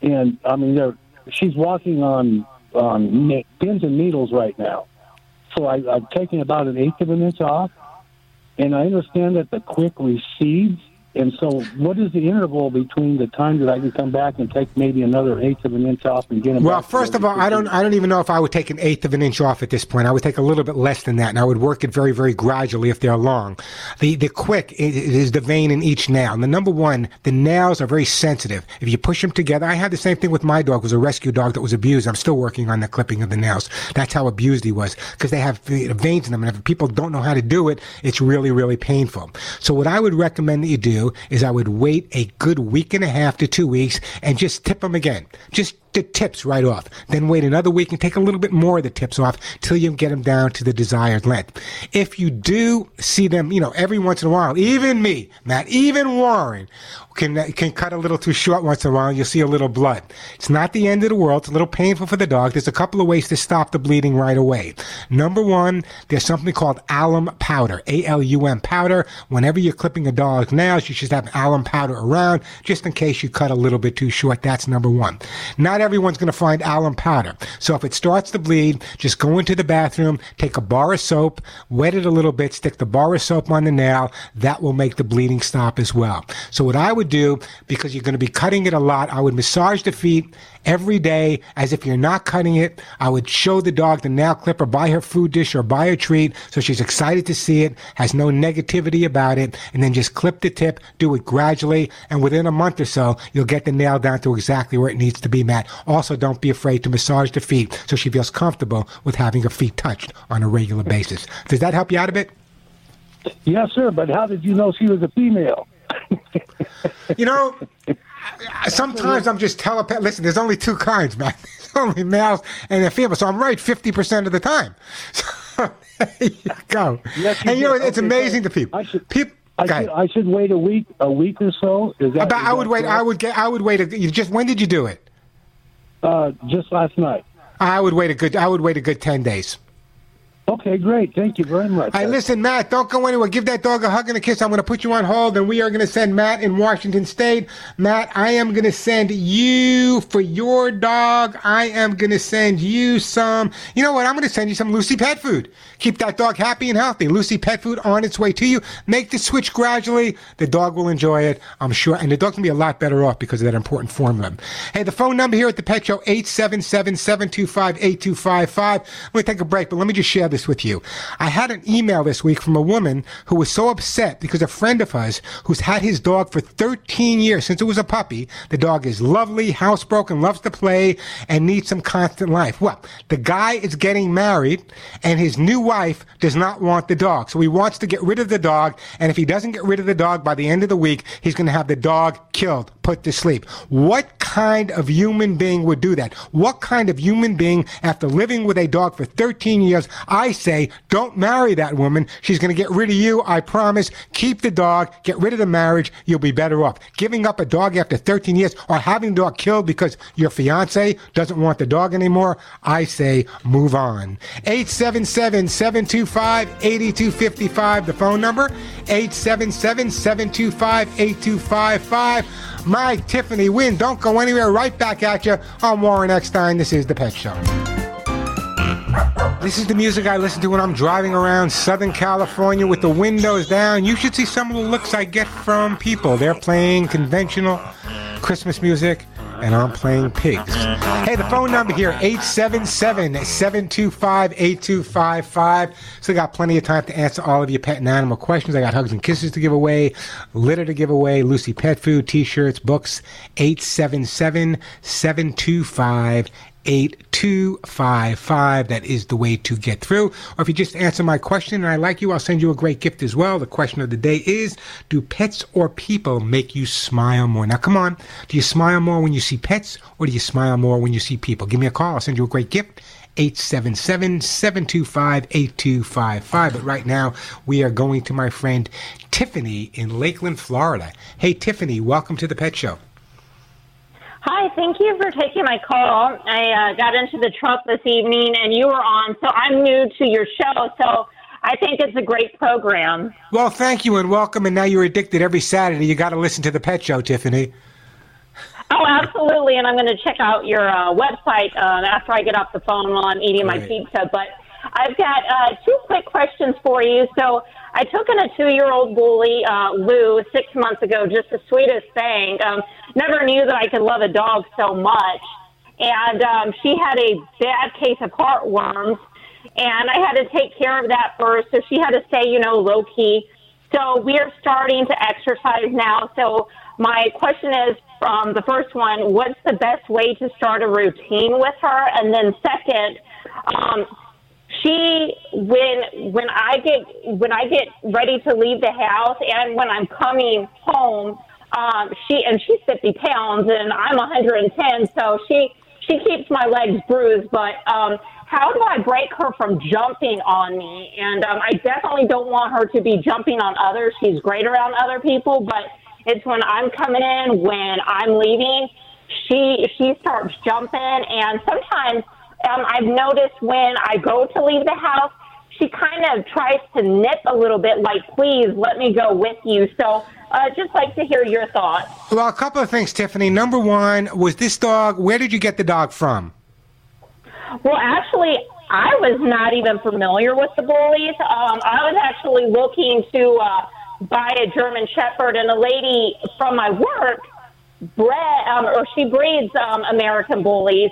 and I mean they're she's walking on on pins and needles right now. So I, I've taken about an eighth of an inch off, and I understand that the quick recedes. And so, what is the interval between the time that I can come back and take maybe another eighth of an inch off and get them? Well, first of all, I don't? I don't even know if I would take an eighth of an inch off at this point. I would take a little bit less than that, and I would work it very, very gradually if they're long. The the quick i- is the vein in each nail. And the number one, the nails are very sensitive. If you push them together, I had the same thing with my dog. It was a rescue dog that was abused. I'm still working on the clipping of the nails. That's how abused he was because they have veins in them, and if people don't know how to do it, it's really, really painful. So what I would recommend that you do is I would wait a good week and a half to two weeks and just tip them again. Just the tips right off. Then wait another week and take a little bit more of the tips off till you get them down to the desired length. If you do see them, you know, every once in a while, even me, Matt, even Warren, can can cut a little too short once in a while. You'll see a little blood. It's not the end of the world. It's a little painful for the dog. There's a couple of ways to stop the bleeding right away. Number one, there's something called alum powder, A-L-U-M powder. Whenever you're clipping a dog's nails, you should have alum powder around just in case you cut a little bit too short. That's number one. Not everyone's going to find alum powder. So if it starts to bleed, just go into the bathroom, take a bar of soap, wet it a little bit, stick the bar of soap on the nail. That will make the bleeding stop as well. So what I would do, because you're going to be cutting it a lot, I would massage the feet every day as if you're not cutting it. I would show the dog the nail clipper, buy her food dish or buy her treat so she's excited to see it, has no negativity about it, and then just clip the tip, do it gradually, and within a month or so, you'll get the nail down to exactly where it needs to be, Matt. Also, don't be afraid to massage the feet so she feels comfortable with having her feet touched on a regular basis. Does that help you out a bit? Yes, sir. But how did you know she was a female? You know, sometimes I'm just telepath. Listen, there's only two kinds, man. There's only males and a female. So I'm right 50% of the time. So there you go. Yes, you and you know, it's Okay, amazing so to people. I should, people I should. I should wait a week, a week or so. Is that? About, is I would wait. I would get. I would wait. A, you just when did you do it? Uh, just last night. I would wait a good. I would wait a good ten days. Okay, great. Thank you very much. Hey, listen, Matt, don't go anywhere. Give that dog a hug and a kiss. I'm going to put you on hold, and we are going to send Matt in Washington State. Matt, I am going to send you for your dog. I am going to send you some. You know what? I'm going to send you some Lucy pet food. Keep that dog happy and healthy. Lucy pet food on its way to you. Make the switch gradually. The dog will enjoy it, I'm sure, and the dog can be a lot better off because of that important formula. Hey, the phone number here at the Pet Show 877-725-8255. I'm going to take a break, but let me just share this with you. I had an email this week from a woman who was so upset because a friend of hers who's had his dog for 13 years since it was a puppy. The dog is lovely, housebroken, loves to play, and needs some constant life. Well, the guy is getting married, and his new wife does not want the dog. So he wants to get rid of the dog, and if he doesn't get rid of the dog by the end of the week, he's going to have the dog killed, put to sleep. What kind of human being would do that? What kind of human being, after living with a dog for 13 years, say, don't marry that woman. She's going to get rid of you. I promise. Keep the dog. Get rid of the marriage. You'll be better off. Giving up a dog after 13 years or having the dog killed because your fiance doesn't want the dog anymore. I say, move on. 877-725-8255. The phone number, 877-725-8255. Mike, Tiffany, Win, don't go anywhere. Right back at you. I'm Warren Eckstein. This is The Pet Show. This is the music I listen to when I'm driving around Southern California with the windows down. You should see some of the looks I get from people. They're playing conventional Christmas music, and I'm playing pigs. Hey, the phone number here, 877-725-8255. So I got plenty of time to answer all of your pet and animal questions. I got hugs and kisses to give away, litter to give away, Lucy pet food, t-shirts, books, 877-725 8255. That is the way to get through. Or if you just answer my question and I like you, I'll send you a great gift as well. The question of the day is Do pets or people make you smile more? Now, come on. Do you smile more when you see pets or do you smile more when you see people? Give me a call. I'll send you a great gift. 877 725 8255. But right now, we are going to my friend Tiffany in Lakeland, Florida. Hey, Tiffany, welcome to the Pet Show. Hi, thank you for taking my call. I uh, got into the truck this evening and you were on, so I'm new to your show, so I think it's a great program. Well, thank you and welcome. And now you're addicted every Saturday. You got to listen to the Pet Show, Tiffany. Oh, absolutely, and I'm going to check out your uh, website uh, after I get off the phone while I'm eating my pizza. But I've got uh, two quick questions for you. So I took in a two-year-old bully, uh, Lou, six months ago. Just the sweetest thing. Um, never knew that I could love a dog so much. And um, she had a bad case of heartworms, and I had to take care of that first. So she had to stay, you know, low key. So we are starting to exercise now. So my question is, um, the first one, what's the best way to start a routine with her? And then second, um, she when when I get when I get ready to leave the house and when I'm coming home, um, she and she's 50 pounds and I'm 110, so she she keeps my legs bruised. But um, how do I break her from jumping on me? And um, I definitely don't want her to be jumping on others. She's great around other people, but it's when I'm coming in, when I'm leaving, she she starts jumping, and sometimes um, I've noticed when I go to leave the house, she kind of tries to nip a little bit, like, please let me go with you. So, uh, just like to hear your thoughts. Well, a couple of things, Tiffany. Number one, was this dog, where did you get the dog from? Well, actually, I was not even familiar with the bullies. Um, I was actually looking to uh, buy a German Shepherd, and a lady from my work bred, um, or she breeds um, American bullies.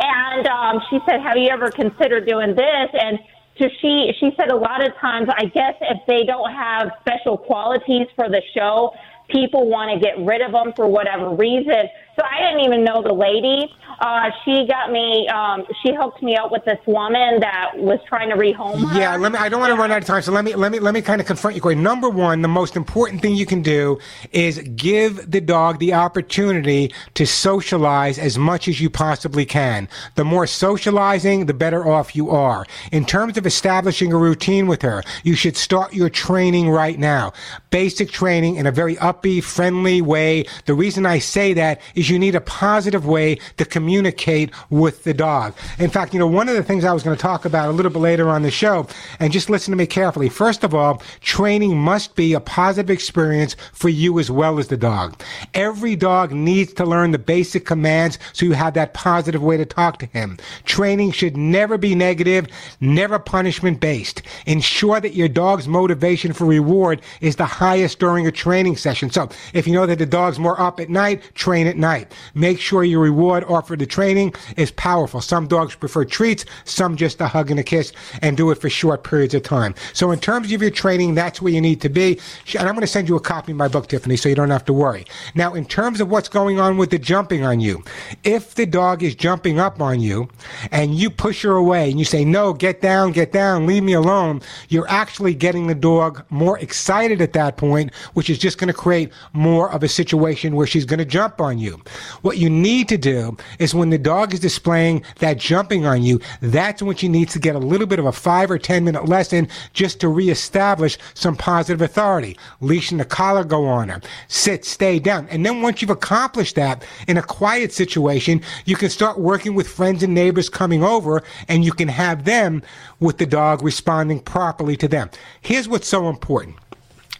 And um, she said, "Have you ever considered doing this?" And so she she said a lot of times, I guess if they don't have special qualities for the show, people want to get rid of them for whatever reason. So I didn't even know the lady. Uh, she got me. Um, she hooked me up with this woman that was trying to rehome her. Yeah, let me. I don't want to run out of time, so let me let me let me kind of confront you. quick. Number one, the most important thing you can do is give the dog the opportunity to socialize as much as you possibly can. The more socializing, the better off you are. In terms of establishing a routine with her, you should start your training right now. Basic training in a very upbeat, friendly way. The reason I say that is you need a positive way to communicate with the dog. In fact, you know, one of the things I was going to talk about a little bit later on the show, and just listen to me carefully. First of all, training must be a positive experience for you as well as the dog. Every dog needs to learn the basic commands so you have that positive way to talk to him. Training should never be negative, never punishment based. Ensure that your dog's motivation for reward is the highest during a training session. So if you know that the dog's more up at night, train at night. Make sure your reward offered to training is powerful. Some dogs prefer treats, some just a hug and a kiss, and do it for short periods of time. So in terms of your training, that's where you need to be. And I'm going to send you a copy of my book, Tiffany, so you don't have to worry. Now, in terms of what's going on with the jumping on you, if the dog is jumping up on you and you push her away and you say, no, get down, get down, leave me alone, you're actually getting the dog more excited at that point, which is just going to create more of a situation where she's going to jump on you. What you need to do is when the dog is displaying that jumping on you, that's when she needs to get a little bit of a five or 10 minute lesson just to reestablish some positive authority. Leash and the collar go on her. Sit, stay down. And then once you've accomplished that in a quiet situation, you can start working with friends and neighbors coming over and you can have them with the dog responding properly to them. Here's what's so important.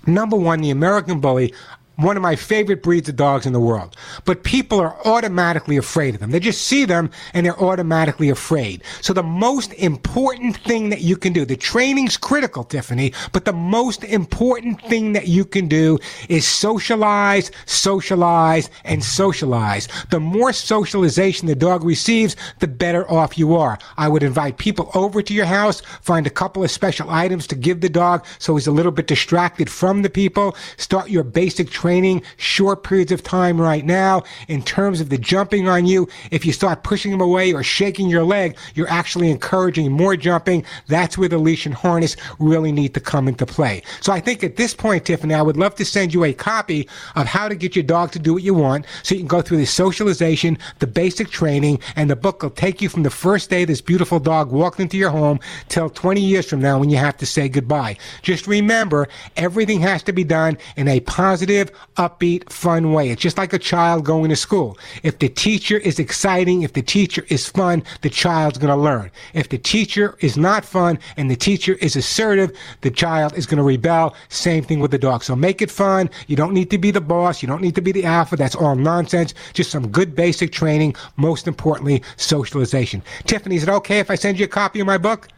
Number one, the American bully one of my favorite breeds of dogs in the world. But people are automatically afraid of them. They just see them and they're automatically afraid. So the most important thing that you can do, the training's critical, Tiffany, but the most important thing that you can do is socialize, socialize, and socialize. The more socialization the dog receives, the better off you are. I would invite people over to your house, find a couple of special items to give the dog so he's a little bit distracted from the people. Start your basic training short periods of time right now. In terms of the jumping on you, if you start pushing him away or shaking your leg, you're actually encouraging more jumping. That's where the leash and harness really need to come into play. So I think at this point, Tiffany, I would love to send you a copy of how to get your dog to do what you want so you can go through the socialization, the basic training, and the book will take you from the first day this beautiful dog walked into your home till 20 years from now when you have to say goodbye. Just remember, everything has to be done in a positive, upbeat, fun way. It's just like a child going to school. If the teacher is exciting, if the teacher is fun, the child's going to learn. If the teacher is not fun and the teacher is assertive, the child is going to rebel. Same thing with the dog. So make it fun. You don't need to be the boss. You don't need to be the alpha. That's all nonsense. Just some good basic training. Most importantly, socialization. Tiffany, is it okay if I send you a copy of my book?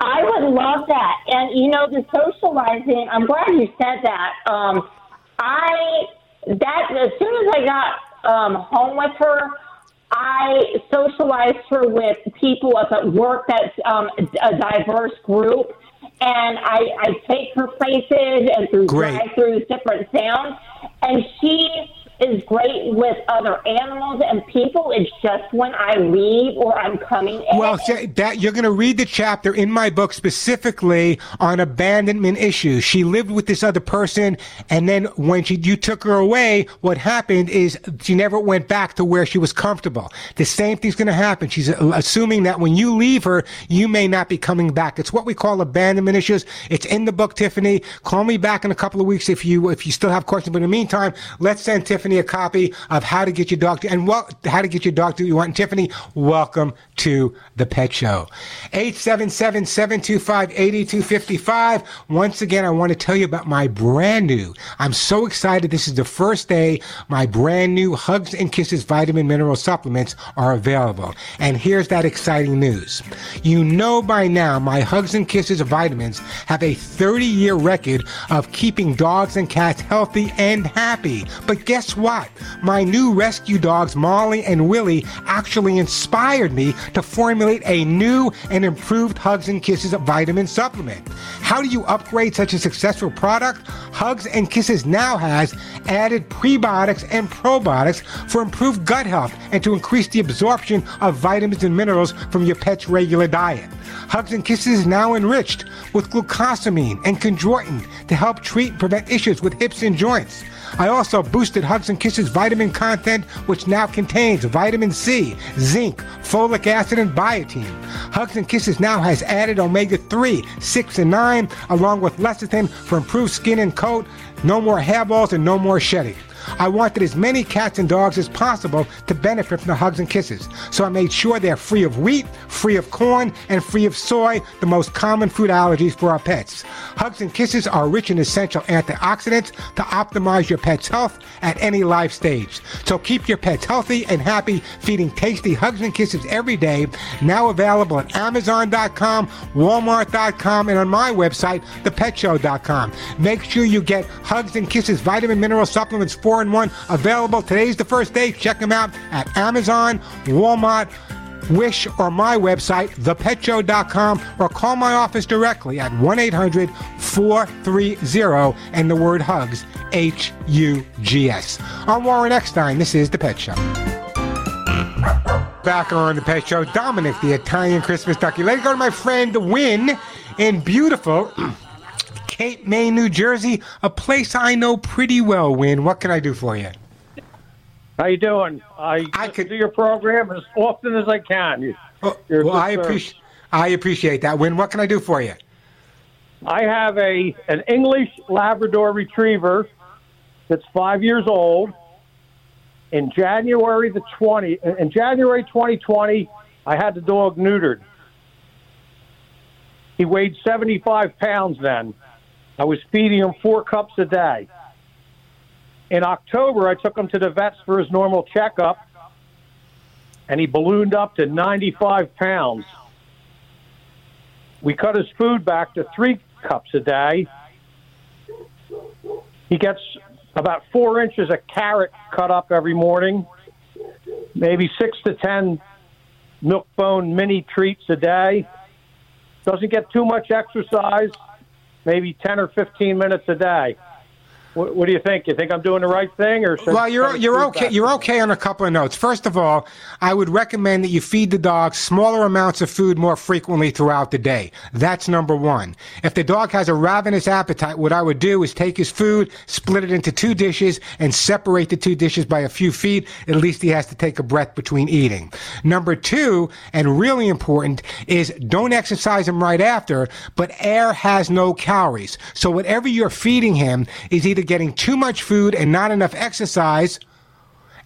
I would love that. And you know, the socializing, I'm glad you said that. Um, I that as soon as I got um, home with her, I socialized her with people up at work that's um, a diverse group. And I, I take her places and through Great. drive-throughs, different sounds, and she is great with other animals and people. It's just when I leave or I'm coming in. Well, that you're going to read the chapter in my book specifically on abandonment issues. She lived with this other person, and then when she you took her away, what happened is she never went back to where she was comfortable. The same thing's going to happen. She's uh, assuming that when you leave her, you may not be coming back. It's what we call abandonment issues. It's in the book, Tiffany. Call me back in a couple of weeks if you if you still have questions. But in the meantime, let's send Tiffany a copy of How to Get Your Dog to and what How to Get Your Dog to You Want. And Tiffany, welcome to the Pet Show. 877-725-8255. Once again, I want to tell you about my brand new. I'm so excited. This is the first day my brand new Hugs and Kisses vitamin mineral supplements are available. And here's that exciting news. You know by now my Hugs and Kisses vitamins have a 30 year record of keeping dogs and cats healthy and happy. But guess what? My new rescue dogs, Molly and Willie, actually inspired me to formulate a new and improved Hugs and Kisses vitamin supplement. How do you upgrade such a successful product? Hugs and Kisses now has added prebiotics and probiotics for improved gut health and to increase the absorption of vitamins and minerals from your pet's regular diet. Hugs and Kisses is now enriched with glucosamine and chondroitin to help treat and prevent issues with hips and joints. I also boosted Hugs and Kisses vitamin content, which now contains vitamin C, zinc, folic acid, and biotin. Hugs and Kisses now has added omega 3, 6, and 9, along with lecithin for improved skin and coat, no more hairballs, and no more shedding. I wanted as many cats and dogs as possible to benefit from the hugs and kisses. So I made sure they're free of wheat, free of corn, and free of soy, the most common food allergies for our pets. Hugs and kisses are rich in essential antioxidants to optimize your pet's health at any life stage. So keep your pets healthy and happy, feeding tasty hugs and kisses every day. Now available at Amazon.com, Walmart.com, and on my website, ThePetShow.com. Make sure you get Hugs and Kisses vitamin mineral supplements 4 in 1 available. Today's the first day. Check them out at Amazon, Walmart, Wish, or my website, thepetshow.com, or call my office directly at 1 800 430 and the word hugs, H U G S. I'm Warren Eckstein. This is The Pet Show. Back on The Pet Show, Dominic, the Italian Christmas ducky. Let's go to my friend Win in beautiful Cape May, New Jersey, a place I know pretty well. Win, what can I do for you? How you doing? I, I could do your program as often as I can. You, oh, you're Well, good I appreciate I appreciate that. Win, what can I do for you? I have a an English Labrador Retriever that's five years old. In January the twenty, in January 2020, I had the dog neutered. He weighed 75 pounds then. I was feeding him four cups a day. In October, I took him to the vets for his normal checkup, and he ballooned up to 95 pounds. We cut his food back to three cups a day. He gets about four inches of carrot cut up every morning, maybe six to ten milk bone mini treats a day. Doesn't get too much exercise, maybe 10 or 15 minutes a day. What, what do you think? You think I'm doing the right thing, or Well, you're you're okay. You're okay on a couple of notes. First of all, I would recommend that you feed the dog smaller amounts of food more frequently throughout the day. That's number one. If the dog has a ravenous appetite, what I would do is take his food, split it into two dishes, and separate the two dishes by a few feet. At least he has to take a breath between eating. Number two, and really important, is don't exercise him right after. But air has no calories, so whatever you're feeding him is either getting too much food and not enough exercise.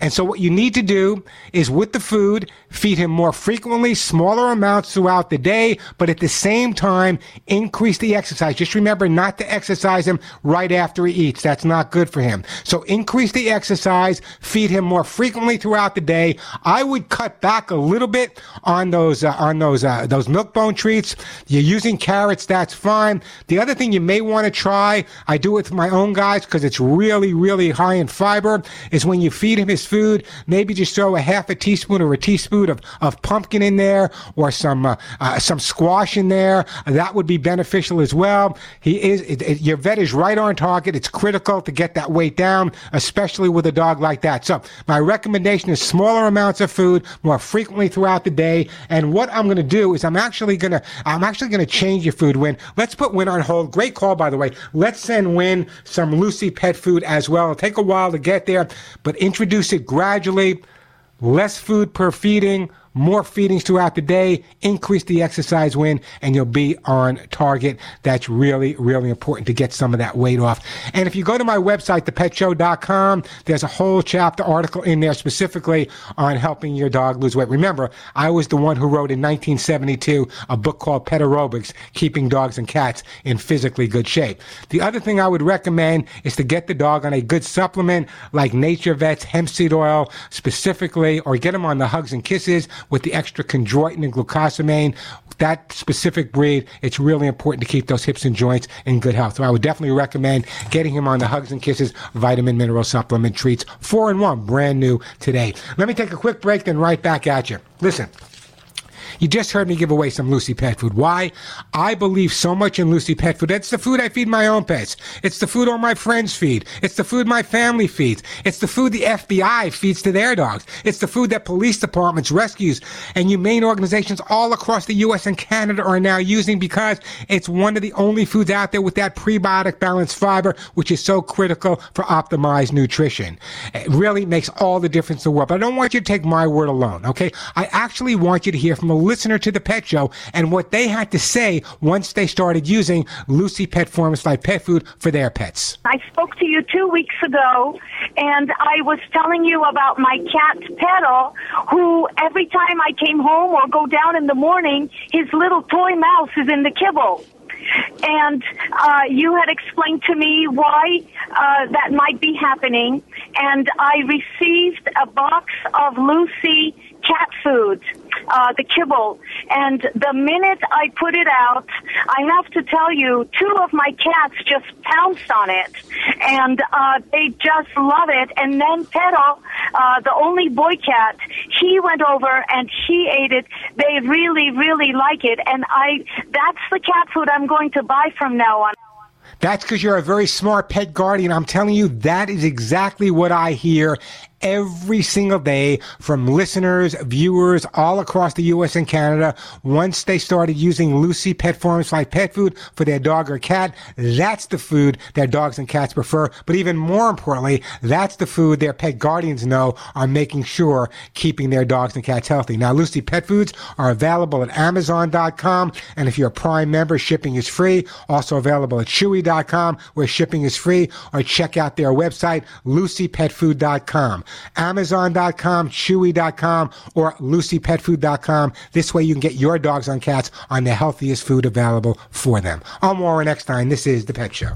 And so what you need to do is with the food, feed him more frequently, smaller amounts throughout the day, but at the same time, increase the exercise. Just remember not to exercise him right after he eats. That's not good for him. So increase the exercise, feed him more frequently throughout the day. I would cut back a little bit on those, uh, on those, uh, those milk bone treats. You're using carrots. That's fine. The other thing you may want to try, I do it with my own guys because it's really, really high in fiber, is when you feed him his food, maybe just throw a half a teaspoon or a teaspoon of, of pumpkin in there or some uh, uh, some squash in there. That would be beneficial as well. He is it, it- your vet is right on target. It's critical to get that weight down, especially with a dog like that. So my recommendation is smaller amounts of food more frequently throughout the day. And what I'm going to do is I'm actually going to I'm actually going to change your food. Win. Let's put Win on hold. Great call by the way. Let's send Win some Lucy pet food as well. It'll take a while to get there, but introduce it gradually. Less food per feeding, more feedings throughout the day, increase the exercise win, and you'll be on target. That's really, really important to get some of that weight off. And if you go to my website, thepetshow.com, there's a whole chapter article in there specifically on helping your dog lose weight. Remember, I was the one who wrote in 1972 a book called Pet Aerobics, Keeping Dogs and Cats in Physically Good Shape. The other thing I would recommend is to get the dog on a good supplement like NaturVet's hemp seed oil specifically, or get them on the Hugs and Kisses with the extra chondroitin and glucosamine. That specific breed, it's really important to keep those hips and joints in good health. So I would definitely recommend getting him on the Hugs and Kisses vitamin mineral supplement treats, four in one, brand new today. Let me take a quick break, then right back at you. Listen. You just heard me give away some Lucy pet food. Why? I believe so much in Lucy pet food. It's the food I feed my own pets. It's the food all my friends feed. It's the food my family feeds. It's the food the FBI feeds to their dogs. It's the food that police departments, rescues, and humane organizations all across the U.S. and Canada are now using because it's one of the only foods out there with that prebiotic balanced fiber, which is so critical for optimized nutrition. It really makes all the difference in the world. But I don't want you to take my word alone, okay? I actually want you to hear from a listener to the Pet Show and what they had to say once they started using Lucy Pet Formified Pet Food for their pets. I spoke to you two weeks ago, and I was telling you about my cat Petal, who every time I came home or go down in the morning, his little toy mouse is in the kibble. And uh, you had explained to me why uh, that might be happening, and I received a box of Lucy cat food, uh, the kibble. And the minute I put it out, I have to tell you, two of my cats just pounced on it, and uh, they just love it. And then Petal, uh, the only boy cat, he went over and he ate it. They really, really like it, and I that's the cat food I'm going to buy from now on. That's because you're a very smart pet guardian. I'm telling you, that is exactly what I hear every single day from listeners, viewers all across the U.S. and Canada. Once they started using Lucy Pet Forms like pet food for their dog or cat, that's the food their dogs and cats prefer. But even more importantly, that's the food their pet guardians know are making sure keeping their dogs and cats healthy. Now, Lucy Pet Foods are available at Amazon.com. And if you're a Prime member, shipping is free. Also available at Chewy.com where shipping is free or check out their website, LucyPetFood.com. Amazon.com, Chewy.com, or LucyPetFood.com. This way you can get your dogs and cats on the healthiest food available for them. I'm Warren Eckstein. This is The Pet Show.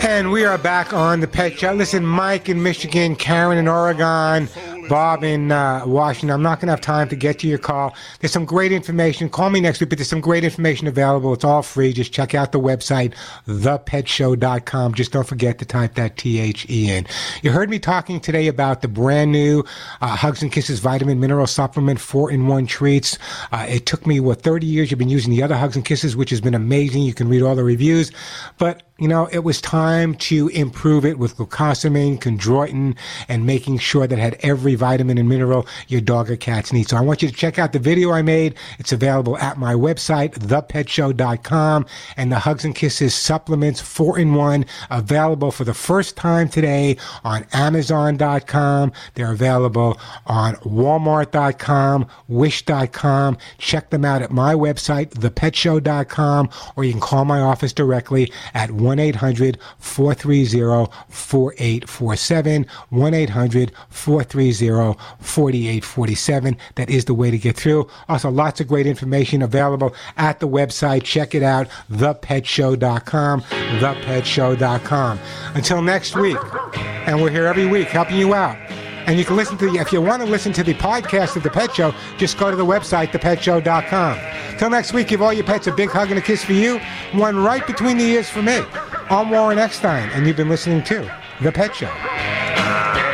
And we are back on the Pet Show. Listen, Mike in Michigan, Karen in Oregon, Bob in uh, Washington. I'm not going to have time to get to your call. There's some great information. Call me next week, but there's some great information available. It's all free. Just check out the website, thepetshow.com. Just don't forget to type that T H E in. You heard me talking today about the brand new uh, Hugs and Kisses vitamin mineral supplement, four in one treats. Uh, it took me, what, 30 years? You've been using the other Hugs and Kisses, which has been amazing. You can read all the reviews. But you know, it was time to improve it with glucosamine, chondroitin, and making sure that it had every vitamin and mineral your dog or cats need. So I want you to check out the video I made. It's available at my website, thepetshow.com, and the Hugs and Kisses supplements, four in one, available for the first time today on Amazon.com. They're available on Walmart.com, Wish.com. Check them out at my website, thepetshow.com, or you can call my office directly at 1 800 430 4847. 1 800 430 4847. That is the way to get through. Also, lots of great information available at the website. Check it out, thepetshow.com. Thepetshow.com. Until next week, and we're here every week helping you out. And you can listen to the, if you want to listen to the podcast of The Pet Show, just go to the website, thepetshow.com. Till next week, give all your pets a big hug and a kiss for you, one right between the ears for me. I'm Warren Eckstein, and you've been listening to The Pet Show.